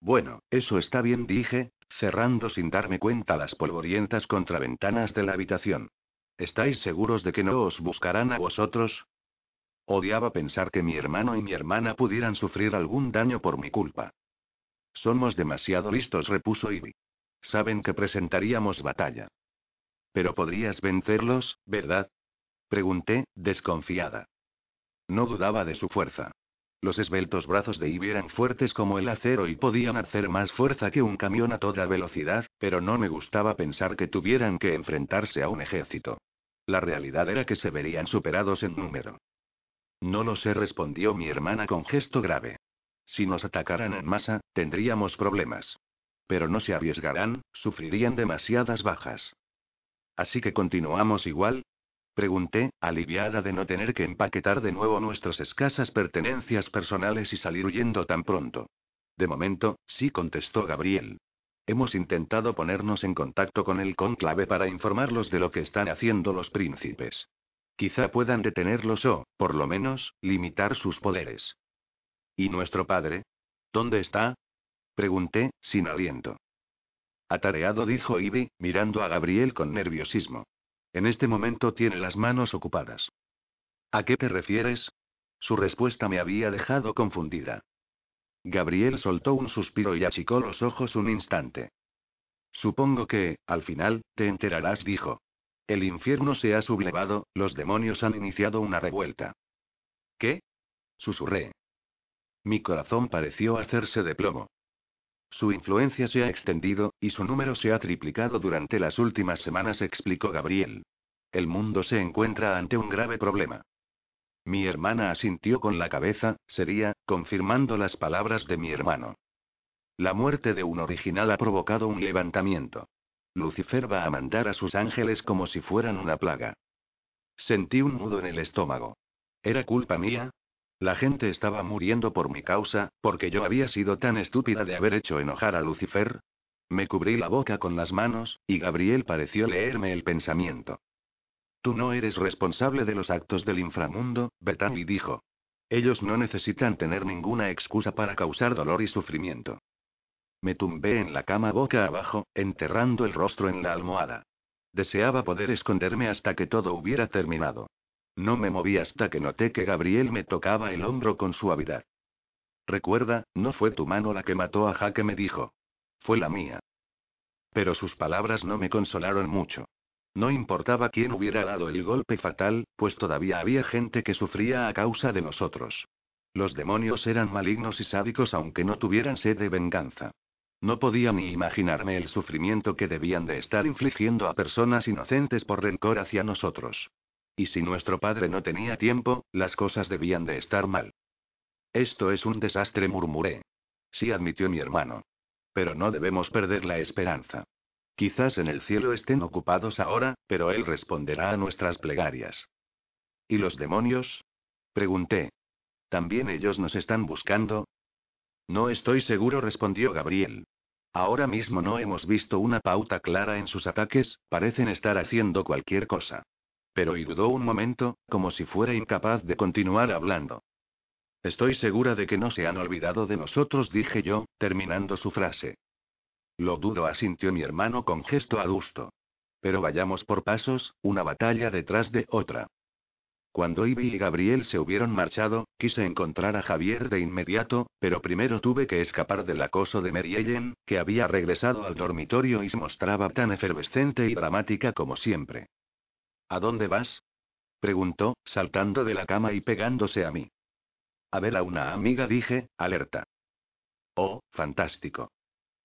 Bueno, eso está bien, dije, cerrando sin darme cuenta las polvorientas contraventanas de la habitación. ¿Estáis seguros de que no os buscarán a vosotros? Odiaba pensar que mi hermano y mi hermana pudieran sufrir algún daño por mi culpa. Somos demasiado listos, repuso Ivy. Saben que presentaríamos batalla. Pero podrías vencerlos, ¿verdad? Pregunté, desconfiada. No dudaba de su fuerza. Los esbeltos brazos de Ivy eran fuertes como el acero y podían hacer más fuerza que un camión a toda velocidad, pero no me gustaba pensar que tuvieran que enfrentarse a un ejército. La realidad era que se verían superados en número. No lo sé, respondió mi hermana con gesto grave. Si nos atacaran en masa, tendríamos problemas. Pero no se arriesgarán, sufrirían demasiadas bajas. Así que continuamos igual. Pregunté, aliviada de no tener que empaquetar de nuevo nuestras escasas pertenencias personales y salir huyendo tan pronto. De momento, sí contestó Gabriel. Hemos intentado ponernos en contacto con el conclave para informarlos de lo que están haciendo los príncipes. Quizá puedan detenerlos o, por lo menos, limitar sus poderes. ¿Y nuestro padre? ¿Dónde está? Pregunté, sin aliento. Atareado, dijo Ivy, mirando a Gabriel con nerviosismo. En este momento tiene las manos ocupadas. ¿A qué te refieres? Su respuesta me había dejado confundida. Gabriel soltó un suspiro y achicó los ojos un instante. Supongo que, al final, te enterarás, dijo. El infierno se ha sublevado, los demonios han iniciado una revuelta. ¿Qué? Susurré. Mi corazón pareció hacerse de plomo. Su influencia se ha extendido, y su número se ha triplicado durante las últimas semanas, explicó Gabriel. El mundo se encuentra ante un grave problema. Mi hermana asintió con la cabeza, sería, confirmando las palabras de mi hermano. La muerte de un original ha provocado un levantamiento. Lucifer va a mandar a sus ángeles como si fueran una plaga. Sentí un nudo en el estómago. ¿Era culpa mía? La gente estaba muriendo por mi causa, porque yo había sido tan estúpida de haber hecho enojar a Lucifer. Me cubrí la boca con las manos, y Gabriel pareció leerme el pensamiento. Tú no eres responsable de los actos del inframundo, Bethany dijo. Ellos no necesitan tener ninguna excusa para causar dolor y sufrimiento. Me tumbé en la cama boca abajo, enterrando el rostro en la almohada. Deseaba poder esconderme hasta que todo hubiera terminado. No me moví hasta que noté que Gabriel me tocaba el hombro con suavidad. Recuerda, no fue tu mano la que mató a Jaque, me dijo. Fue la mía. Pero sus palabras no me consolaron mucho. No importaba quién hubiera dado el golpe fatal, pues todavía había gente que sufría a causa de nosotros. Los demonios eran malignos y sádicos aunque no tuvieran sed de venganza. No podía ni imaginarme el sufrimiento que debían de estar infligiendo a personas inocentes por rencor hacia nosotros. Y si nuestro padre no tenía tiempo, las cosas debían de estar mal. Esto es un desastre, murmuré. Sí, admitió mi hermano. Pero no debemos perder la esperanza. Quizás en el cielo estén ocupados ahora, pero él responderá a nuestras plegarias. ¿Y los demonios? Pregunté. ¿También ellos nos están buscando? No estoy seguro, respondió Gabriel. Ahora mismo no hemos visto una pauta clara en sus ataques, parecen estar haciendo cualquier cosa. Pero y dudó un momento, como si fuera incapaz de continuar hablando. Estoy segura de que no se han olvidado de nosotros, dije yo, terminando su frase. Lo dudo, asintió mi hermano con gesto adusto. Pero vayamos por pasos, una batalla detrás de otra. Cuando Ivy y Gabriel se hubieron marchado, quise encontrar a Javier de inmediato, pero primero tuve que escapar del acoso de Mary Ellen, que había regresado al dormitorio y se mostraba tan efervescente y dramática como siempre. ¿A dónde vas? preguntó, saltando de la cama y pegándose a mí. A ver a una amiga, dije, alerta. Oh, fantástico.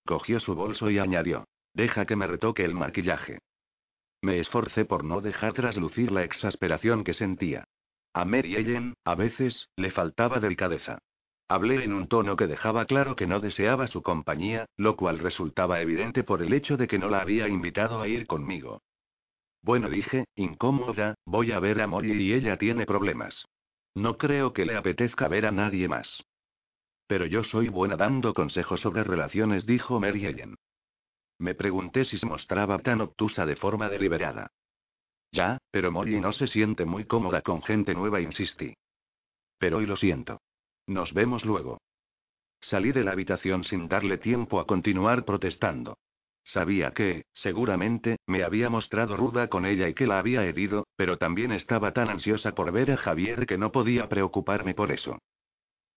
Cogió su bolso y añadió. Deja que me retoque el maquillaje. Me esforcé por no dejar traslucir la exasperación que sentía. A Mary Ellen, a veces, le faltaba delicadeza. Hablé en un tono que dejaba claro que no deseaba su compañía, lo cual resultaba evidente por el hecho de que no la había invitado a ir conmigo. Bueno, dije, incómoda, voy a ver a Molly y ella tiene problemas. No creo que le apetezca ver a nadie más. Pero yo soy buena dando consejos sobre relaciones, dijo Mary Ellen. Me pregunté si se mostraba tan obtusa de forma deliberada. Ya, pero Molly no se siente muy cómoda con gente nueva, insistí. Pero hoy lo siento. Nos vemos luego. Salí de la habitación sin darle tiempo a continuar protestando. Sabía que, seguramente, me había mostrado ruda con ella y que la había herido, pero también estaba tan ansiosa por ver a Javier que no podía preocuparme por eso.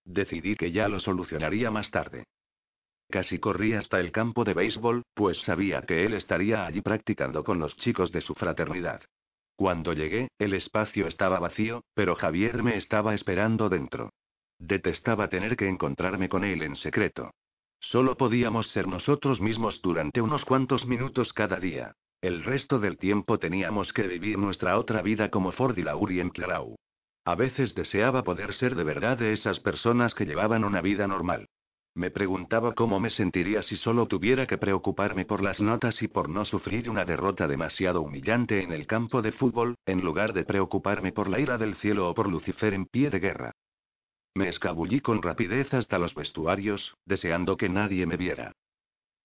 Decidí que ya lo solucionaría más tarde. Casi corrí hasta el campo de béisbol, pues sabía que él estaría allí practicando con los chicos de su fraternidad. Cuando llegué, el espacio estaba vacío, pero Javier me estaba esperando dentro. Detestaba tener que encontrarme con él en secreto. Solo podíamos ser nosotros mismos durante unos cuantos minutos cada día. El resto del tiempo teníamos que vivir nuestra otra vida como Ford y Laurie en Clarau. A veces deseaba poder ser de verdad de esas personas que llevaban una vida normal. Me preguntaba cómo me sentiría si solo tuviera que preocuparme por las notas y por no sufrir una derrota demasiado humillante en el campo de fútbol, en lugar de preocuparme por la ira del cielo o por Lucifer en pie de guerra. Me escabullí con rapidez hasta los vestuarios, deseando que nadie me viera.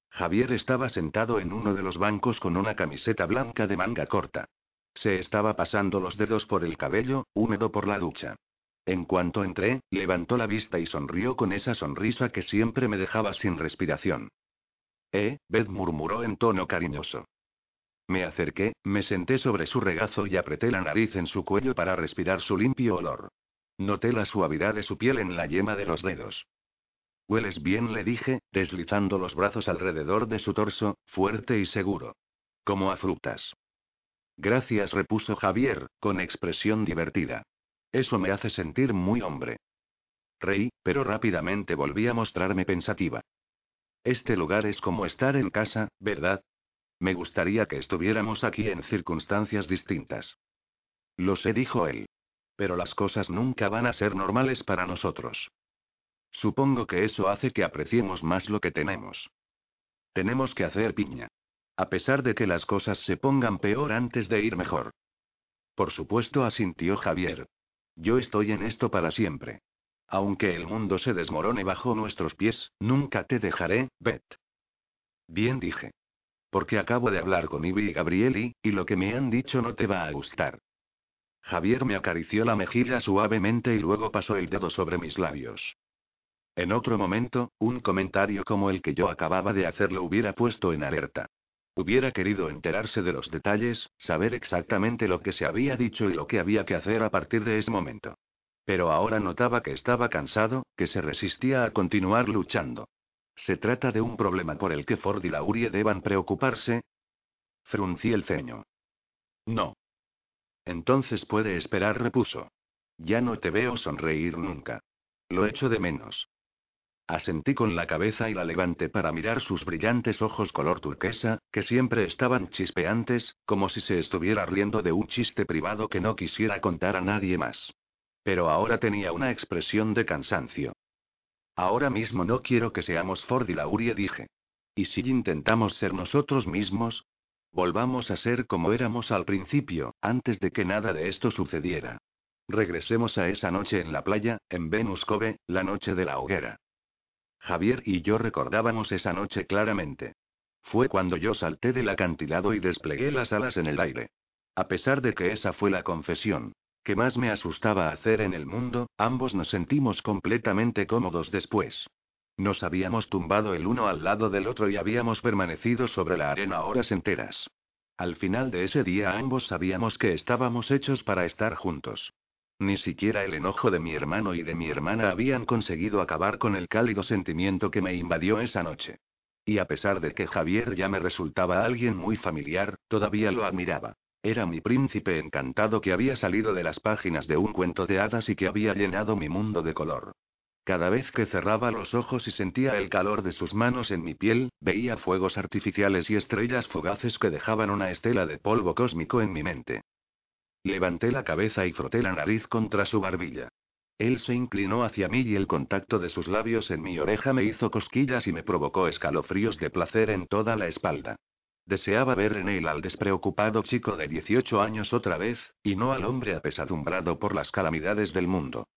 Javier estaba sentado en uno de los bancos con una camiseta blanca de manga corta. Se estaba pasando los dedos por el cabello, húmedo por la ducha. En cuanto entré, levantó la vista y sonrió con esa sonrisa que siempre me dejaba sin respiración. Eh, Beth murmuró en tono cariñoso. Me acerqué, me senté sobre su regazo y apreté la nariz en su cuello para respirar su limpio olor. Noté la suavidad de su piel en la yema de los dedos. Hueles bien, le dije, deslizando los brazos alrededor de su torso, fuerte y seguro. Como a frutas. Gracias, repuso Javier, con expresión divertida. Eso me hace sentir muy hombre. Reí, pero rápidamente volví a mostrarme pensativa. Este lugar es como estar en casa, ¿verdad? Me gustaría que estuviéramos aquí en circunstancias distintas. Lo sé, dijo él. Pero las cosas nunca van a ser normales para nosotros. Supongo que eso hace que apreciemos más lo que tenemos. Tenemos que hacer piña. A pesar de que las cosas se pongan peor antes de ir mejor. Por supuesto, asintió Javier. Yo estoy en esto para siempre. Aunque el mundo se desmorone bajo nuestros pies, nunca te dejaré, Beth. Bien dije. Porque acabo de hablar con Ivy y Gabrieli, y lo que me han dicho no te va a gustar. Javier me acarició la mejilla suavemente y luego pasó el dedo sobre mis labios. En otro momento, un comentario como el que yo acababa de hacer lo hubiera puesto en alerta. Hubiera querido enterarse de los detalles, saber exactamente lo que se había dicho y lo que había que hacer a partir de ese momento. Pero ahora notaba que estaba cansado, que se resistía a continuar luchando. ¿Se trata de un problema por el que Ford y Laurie deban preocuparse? Fruncí el ceño. No. Entonces puede esperar, repuso. Ya no te veo sonreír nunca. Lo echo de menos. Asentí con la cabeza y la levanté para mirar sus brillantes ojos color turquesa, que siempre estaban chispeantes, como si se estuviera riendo de un chiste privado que no quisiera contar a nadie más. Pero ahora tenía una expresión de cansancio. Ahora mismo no quiero que seamos Ford y Laurie, dije. ¿Y si intentamos ser nosotros mismos? Volvamos a ser como éramos al principio, antes de que nada de esto sucediera. Regresemos a esa noche en la playa, en Venus Cove, la noche de la hoguera. Javier y yo recordábamos esa noche claramente. Fue cuando yo salté del acantilado y desplegué las alas en el aire. A pesar de que esa fue la confesión que más me asustaba hacer en el mundo, ambos nos sentimos completamente cómodos después. Nos habíamos tumbado el uno al lado del otro y habíamos permanecido sobre la arena horas enteras. Al final de ese día ambos sabíamos que estábamos hechos para estar juntos. Ni siquiera el enojo de mi hermano y de mi hermana habían conseguido acabar con el cálido sentimiento que me invadió esa noche. Y a pesar de que Javier ya me resultaba alguien muy familiar, todavía lo admiraba. Era mi príncipe encantado que había salido de las páginas de un cuento de hadas y que había llenado mi mundo de color. Cada vez que cerraba los ojos y sentía el calor de sus manos en mi piel, veía fuegos artificiales y estrellas fugaces que dejaban una estela de polvo cósmico en mi mente. Levanté la cabeza y froté la nariz contra su barbilla. Él se inclinó hacia mí y el contacto de sus labios en mi oreja me hizo cosquillas y me provocó escalofríos de placer en toda la espalda. Deseaba ver en él al despreocupado chico de 18 años otra vez, y no al hombre apesadumbrado por las calamidades del mundo.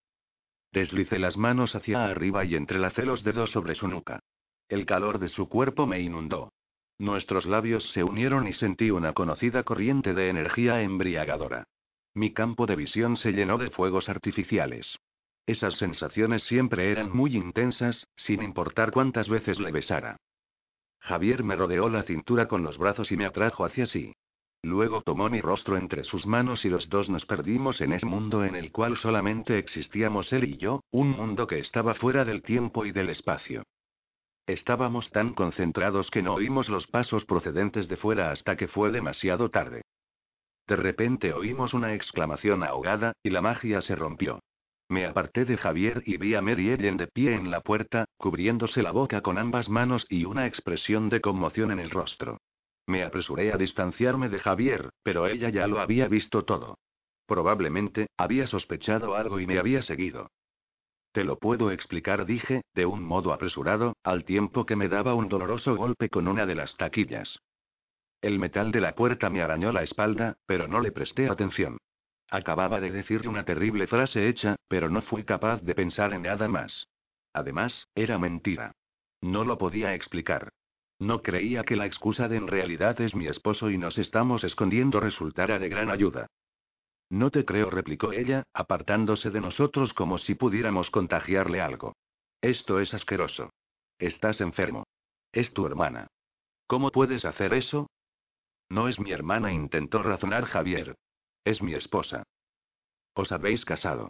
Deslicé las manos hacia arriba y entrelacé los dedos sobre su nuca. El calor de su cuerpo me inundó. Nuestros labios se unieron y sentí una conocida corriente de energía embriagadora. Mi campo de visión se llenó de fuegos artificiales. Esas sensaciones siempre eran muy intensas, sin importar cuántas veces le besara. Javier me rodeó la cintura con los brazos y me atrajo hacia sí. Luego tomó mi rostro entre sus manos y los dos nos perdimos en ese mundo en el cual solamente existíamos él y yo, un mundo que estaba fuera del tiempo y del espacio. Estábamos tan concentrados que no oímos los pasos procedentes de fuera hasta que fue demasiado tarde. De repente oímos una exclamación ahogada, y la magia se rompió. Me aparté de Javier y vi a Mary Ellen de pie en la puerta, cubriéndose la boca con ambas manos y una expresión de conmoción en el rostro. Me apresuré a distanciarme de Javier, pero ella ya lo había visto todo. Probablemente, había sospechado algo y me había seguido. Te lo puedo explicar, dije, de un modo apresurado, al tiempo que me daba un doloroso golpe con una de las taquillas. El metal de la puerta me arañó la espalda, pero no le presté atención. Acababa de decirle una terrible frase hecha, pero no fui capaz de pensar en nada más. Además, era mentira. No lo podía explicar. No creía que la excusa de en realidad es mi esposo y nos estamos escondiendo resultara de gran ayuda. No te creo, replicó ella, apartándose de nosotros como si pudiéramos contagiarle algo. Esto es asqueroso. Estás enfermo. Es tu hermana. ¿Cómo puedes hacer eso? No es mi hermana, intentó razonar Javier. Es mi esposa. Os habéis casado.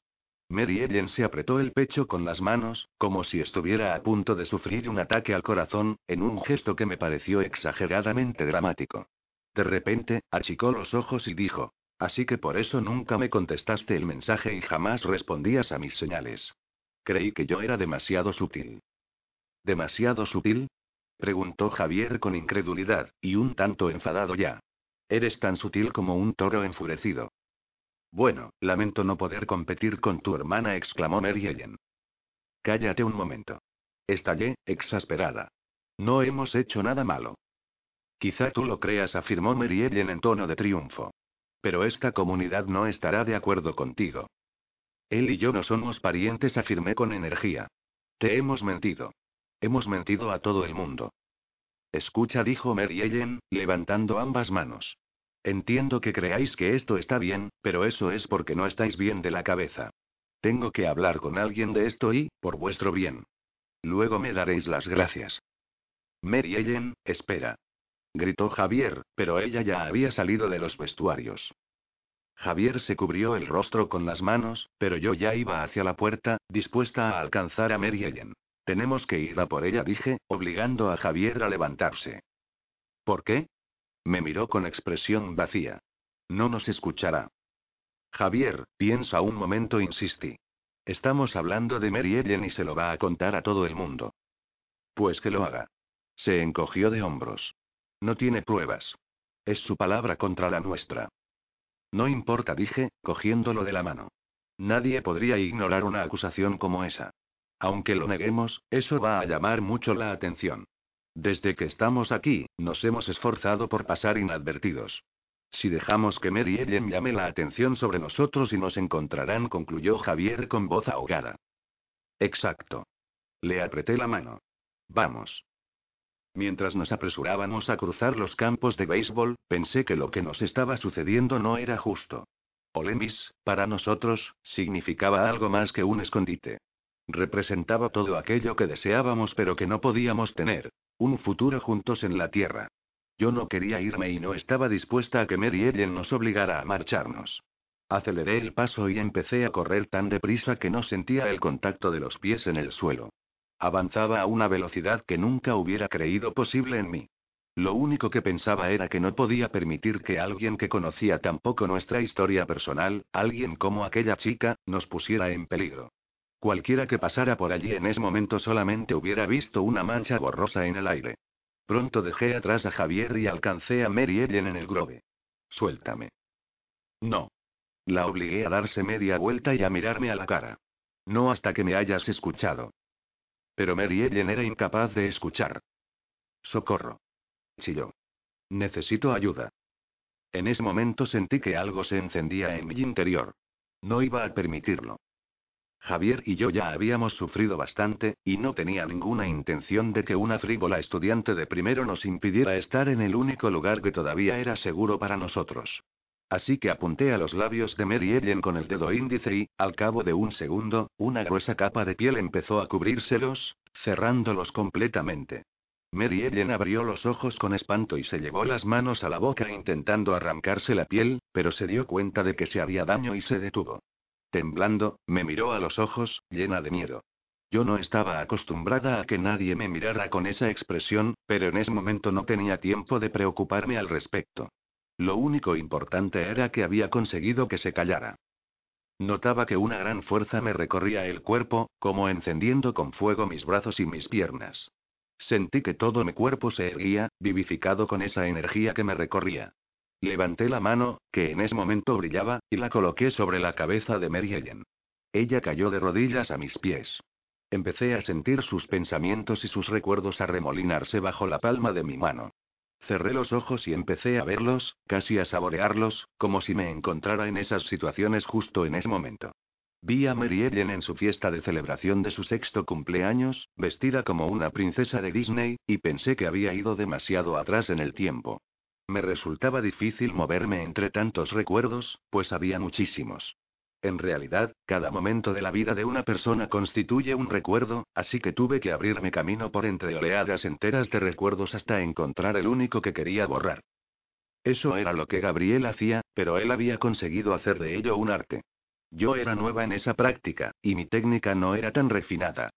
Mary Ellen se apretó el pecho con las manos, como si estuviera a punto de sufrir un ataque al corazón, en un gesto que me pareció exageradamente dramático. De repente, achicó los ojos y dijo, Así que por eso nunca me contestaste el mensaje y jamás respondías a mis señales. Creí que yo era demasiado sutil. ¿Demasiado sutil? preguntó Javier con incredulidad, y un tanto enfadado ya. Eres tan sutil como un toro enfurecido. Bueno, lamento no poder competir con tu hermana, exclamó Mary. Cállate un momento. Estallé, exasperada. No hemos hecho nada malo. Quizá tú lo creas, afirmó Mary en tono de triunfo. Pero esta comunidad no estará de acuerdo contigo. Él y yo no somos parientes, afirmé con energía. Te hemos mentido. Hemos mentido a todo el mundo. Escucha, dijo Mary levantando ambas manos. Entiendo que creáis que esto está bien, pero eso es porque no estáis bien de la cabeza. Tengo que hablar con alguien de esto y, por vuestro bien. Luego me daréis las gracias. Mary espera. Gritó Javier, pero ella ya había salido de los vestuarios. Javier se cubrió el rostro con las manos, pero yo ya iba hacia la puerta, dispuesta a alcanzar a Mary. Tenemos que ir a por ella, dije, obligando a Javier a levantarse. ¿Por qué? Me miró con expresión vacía. No nos escuchará. Javier, piensa un momento, insistí. Estamos hablando de Mary Ellen y se lo va a contar a todo el mundo. Pues que lo haga. Se encogió de hombros. No tiene pruebas. Es su palabra contra la nuestra. No importa, dije, cogiéndolo de la mano. Nadie podría ignorar una acusación como esa. Aunque lo neguemos, eso va a llamar mucho la atención. Desde que estamos aquí, nos hemos esforzado por pasar inadvertidos. Si dejamos que Mary Ellen llame la atención sobre nosotros y nos encontrarán, concluyó Javier con voz ahogada. Exacto. Le apreté la mano. Vamos. Mientras nos apresurábamos a cruzar los campos de béisbol, pensé que lo que nos estaba sucediendo no era justo. Olemis, para nosotros, significaba algo más que un escondite. Representaba todo aquello que deseábamos pero que no podíamos tener. Un futuro juntos en la Tierra. Yo no quería irme y no estaba dispuesta a que Mary Ellen nos obligara a marcharnos. Aceleré el paso y empecé a correr tan deprisa que no sentía el contacto de los pies en el suelo. Avanzaba a una velocidad que nunca hubiera creído posible en mí. Lo único que pensaba era que no podía permitir que alguien que conocía tan poco nuestra historia personal, alguien como aquella chica, nos pusiera en peligro. Cualquiera que pasara por allí en ese momento solamente hubiera visto una mancha borrosa en el aire. Pronto dejé atrás a Javier y alcancé a Mary en el grove. Suéltame. No. La obligué a darse media vuelta y a mirarme a la cara. No hasta que me hayas escuchado. Pero Mary era incapaz de escuchar. Socorro. Chilló. Necesito ayuda. En ese momento sentí que algo se encendía en mi interior. No iba a permitirlo. Javier y yo ya habíamos sufrido bastante, y no tenía ninguna intención de que una frívola estudiante de primero nos impidiera estar en el único lugar que todavía era seguro para nosotros. Así que apunté a los labios de Mary Ellen con el dedo índice y, al cabo de un segundo, una gruesa capa de piel empezó a cubrírselos, cerrándolos completamente. Mary Ellen abrió los ojos con espanto y se llevó las manos a la boca intentando arrancarse la piel, pero se dio cuenta de que se haría daño y se detuvo. Temblando, me miró a los ojos, llena de miedo. Yo no estaba acostumbrada a que nadie me mirara con esa expresión, pero en ese momento no tenía tiempo de preocuparme al respecto. Lo único importante era que había conseguido que se callara. Notaba que una gran fuerza me recorría el cuerpo, como encendiendo con fuego mis brazos y mis piernas. Sentí que todo mi cuerpo se erguía, vivificado con esa energía que me recorría. Levanté la mano, que en ese momento brillaba, y la coloqué sobre la cabeza de Mary Ellen. Ella cayó de rodillas a mis pies. Empecé a sentir sus pensamientos y sus recuerdos arremolinarse bajo la palma de mi mano. Cerré los ojos y empecé a verlos, casi a saborearlos, como si me encontrara en esas situaciones justo en ese momento. Vi a Mary Ellen en su fiesta de celebración de su sexto cumpleaños, vestida como una princesa de Disney, y pensé que había ido demasiado atrás en el tiempo. Me resultaba difícil moverme entre tantos recuerdos, pues había muchísimos. En realidad, cada momento de la vida de una persona constituye un recuerdo, así que tuve que abrirme camino por entre oleadas enteras de recuerdos hasta encontrar el único que quería borrar. Eso era lo que Gabriel hacía, pero él había conseguido hacer de ello un arte. Yo era nueva en esa práctica, y mi técnica no era tan refinada.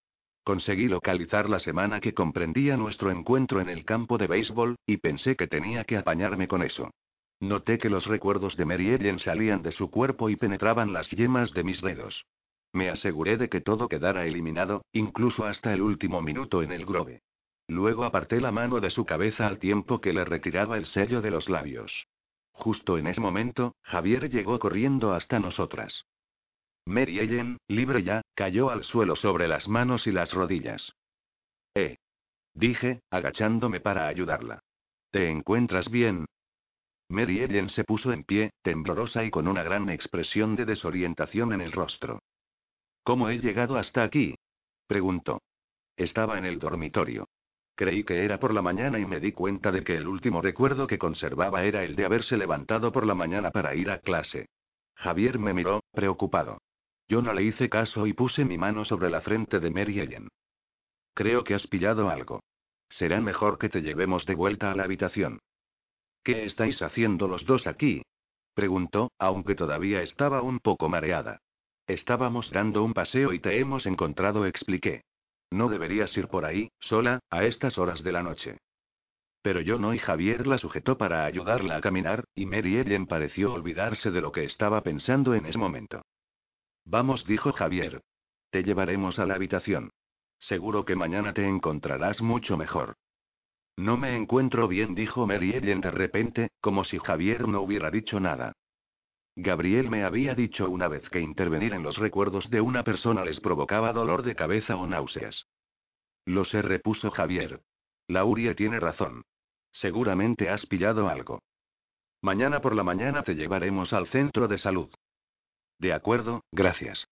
Conseguí localizar la semana que comprendía nuestro encuentro en el campo de béisbol, y pensé que tenía que apañarme con eso. Noté que los recuerdos de Mary Ellen salían de su cuerpo y penetraban las yemas de mis dedos. Me aseguré de que todo quedara eliminado, incluso hasta el último minuto en el grove. Luego aparté la mano de su cabeza al tiempo que le retiraba el sello de los labios. Justo en ese momento, Javier llegó corriendo hasta nosotras. Mary Ellen, libre ya, cayó al suelo sobre las manos y las rodillas. Eh. Dije, agachándome para ayudarla. ¿Te encuentras bien? Mary Ellen se puso en pie, temblorosa y con una gran expresión de desorientación en el rostro. ¿Cómo he llegado hasta aquí? preguntó. Estaba en el dormitorio. Creí que era por la mañana y me di cuenta de que el último recuerdo que conservaba era el de haberse levantado por la mañana para ir a clase. Javier me miró, preocupado. Yo no le hice caso y puse mi mano sobre la frente de Mary Ellen. Creo que has pillado algo. Será mejor que te llevemos de vuelta a la habitación. ¿Qué estáis haciendo los dos aquí? preguntó, aunque todavía estaba un poco mareada. Estábamos dando un paseo y te hemos encontrado, expliqué. No deberías ir por ahí, sola, a estas horas de la noche. Pero yo no y Javier la sujetó para ayudarla a caminar, y Mary Ellen pareció olvidarse de lo que estaba pensando en ese momento. Vamos, dijo Javier. Te llevaremos a la habitación. Seguro que mañana te encontrarás mucho mejor. No me encuentro bien, dijo Mary Ellen de repente, como si Javier no hubiera dicho nada. Gabriel me había dicho una vez que intervenir en los recuerdos de una persona les provocaba dolor de cabeza o náuseas. Lo sé, repuso Javier. Laurie tiene razón. Seguramente has pillado algo. Mañana por la mañana te llevaremos al centro de salud. De acuerdo, gracias.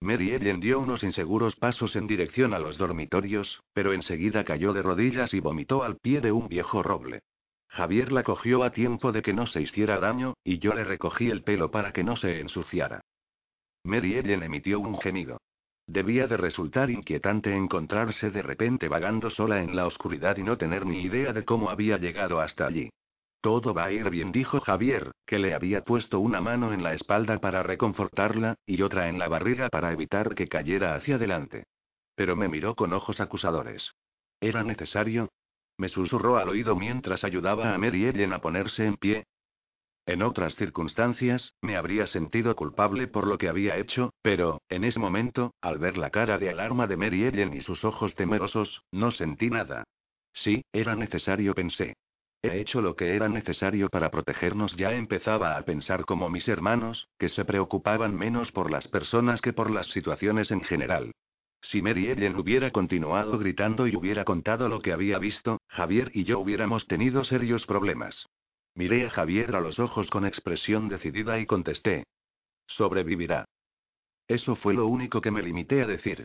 Mary Ellen dio unos inseguros pasos en dirección a los dormitorios, pero enseguida cayó de rodillas y vomitó al pie de un viejo roble. Javier la cogió a tiempo de que no se hiciera daño, y yo le recogí el pelo para que no se ensuciara. Mary Ellen emitió un gemido. Debía de resultar inquietante encontrarse de repente vagando sola en la oscuridad y no tener ni idea de cómo había llegado hasta allí. Todo va a ir bien, dijo Javier, que le había puesto una mano en la espalda para reconfortarla, y otra en la barriga para evitar que cayera hacia adelante. Pero me miró con ojos acusadores. ¿Era necesario? Me susurró al oído mientras ayudaba a Mary Ellen a ponerse en pie. En otras circunstancias, me habría sentido culpable por lo que había hecho, pero, en ese momento, al ver la cara de alarma de Mary Ellen y sus ojos temerosos, no sentí nada. Sí, era necesario, pensé. He hecho lo que era necesario para protegernos. Ya empezaba a pensar como mis hermanos, que se preocupaban menos por las personas que por las situaciones en general. Si Mary Ellen hubiera continuado gritando y hubiera contado lo que había visto, Javier y yo hubiéramos tenido serios problemas. Miré a Javier a los ojos con expresión decidida y contesté. Sobrevivirá. Eso fue lo único que me limité a decir.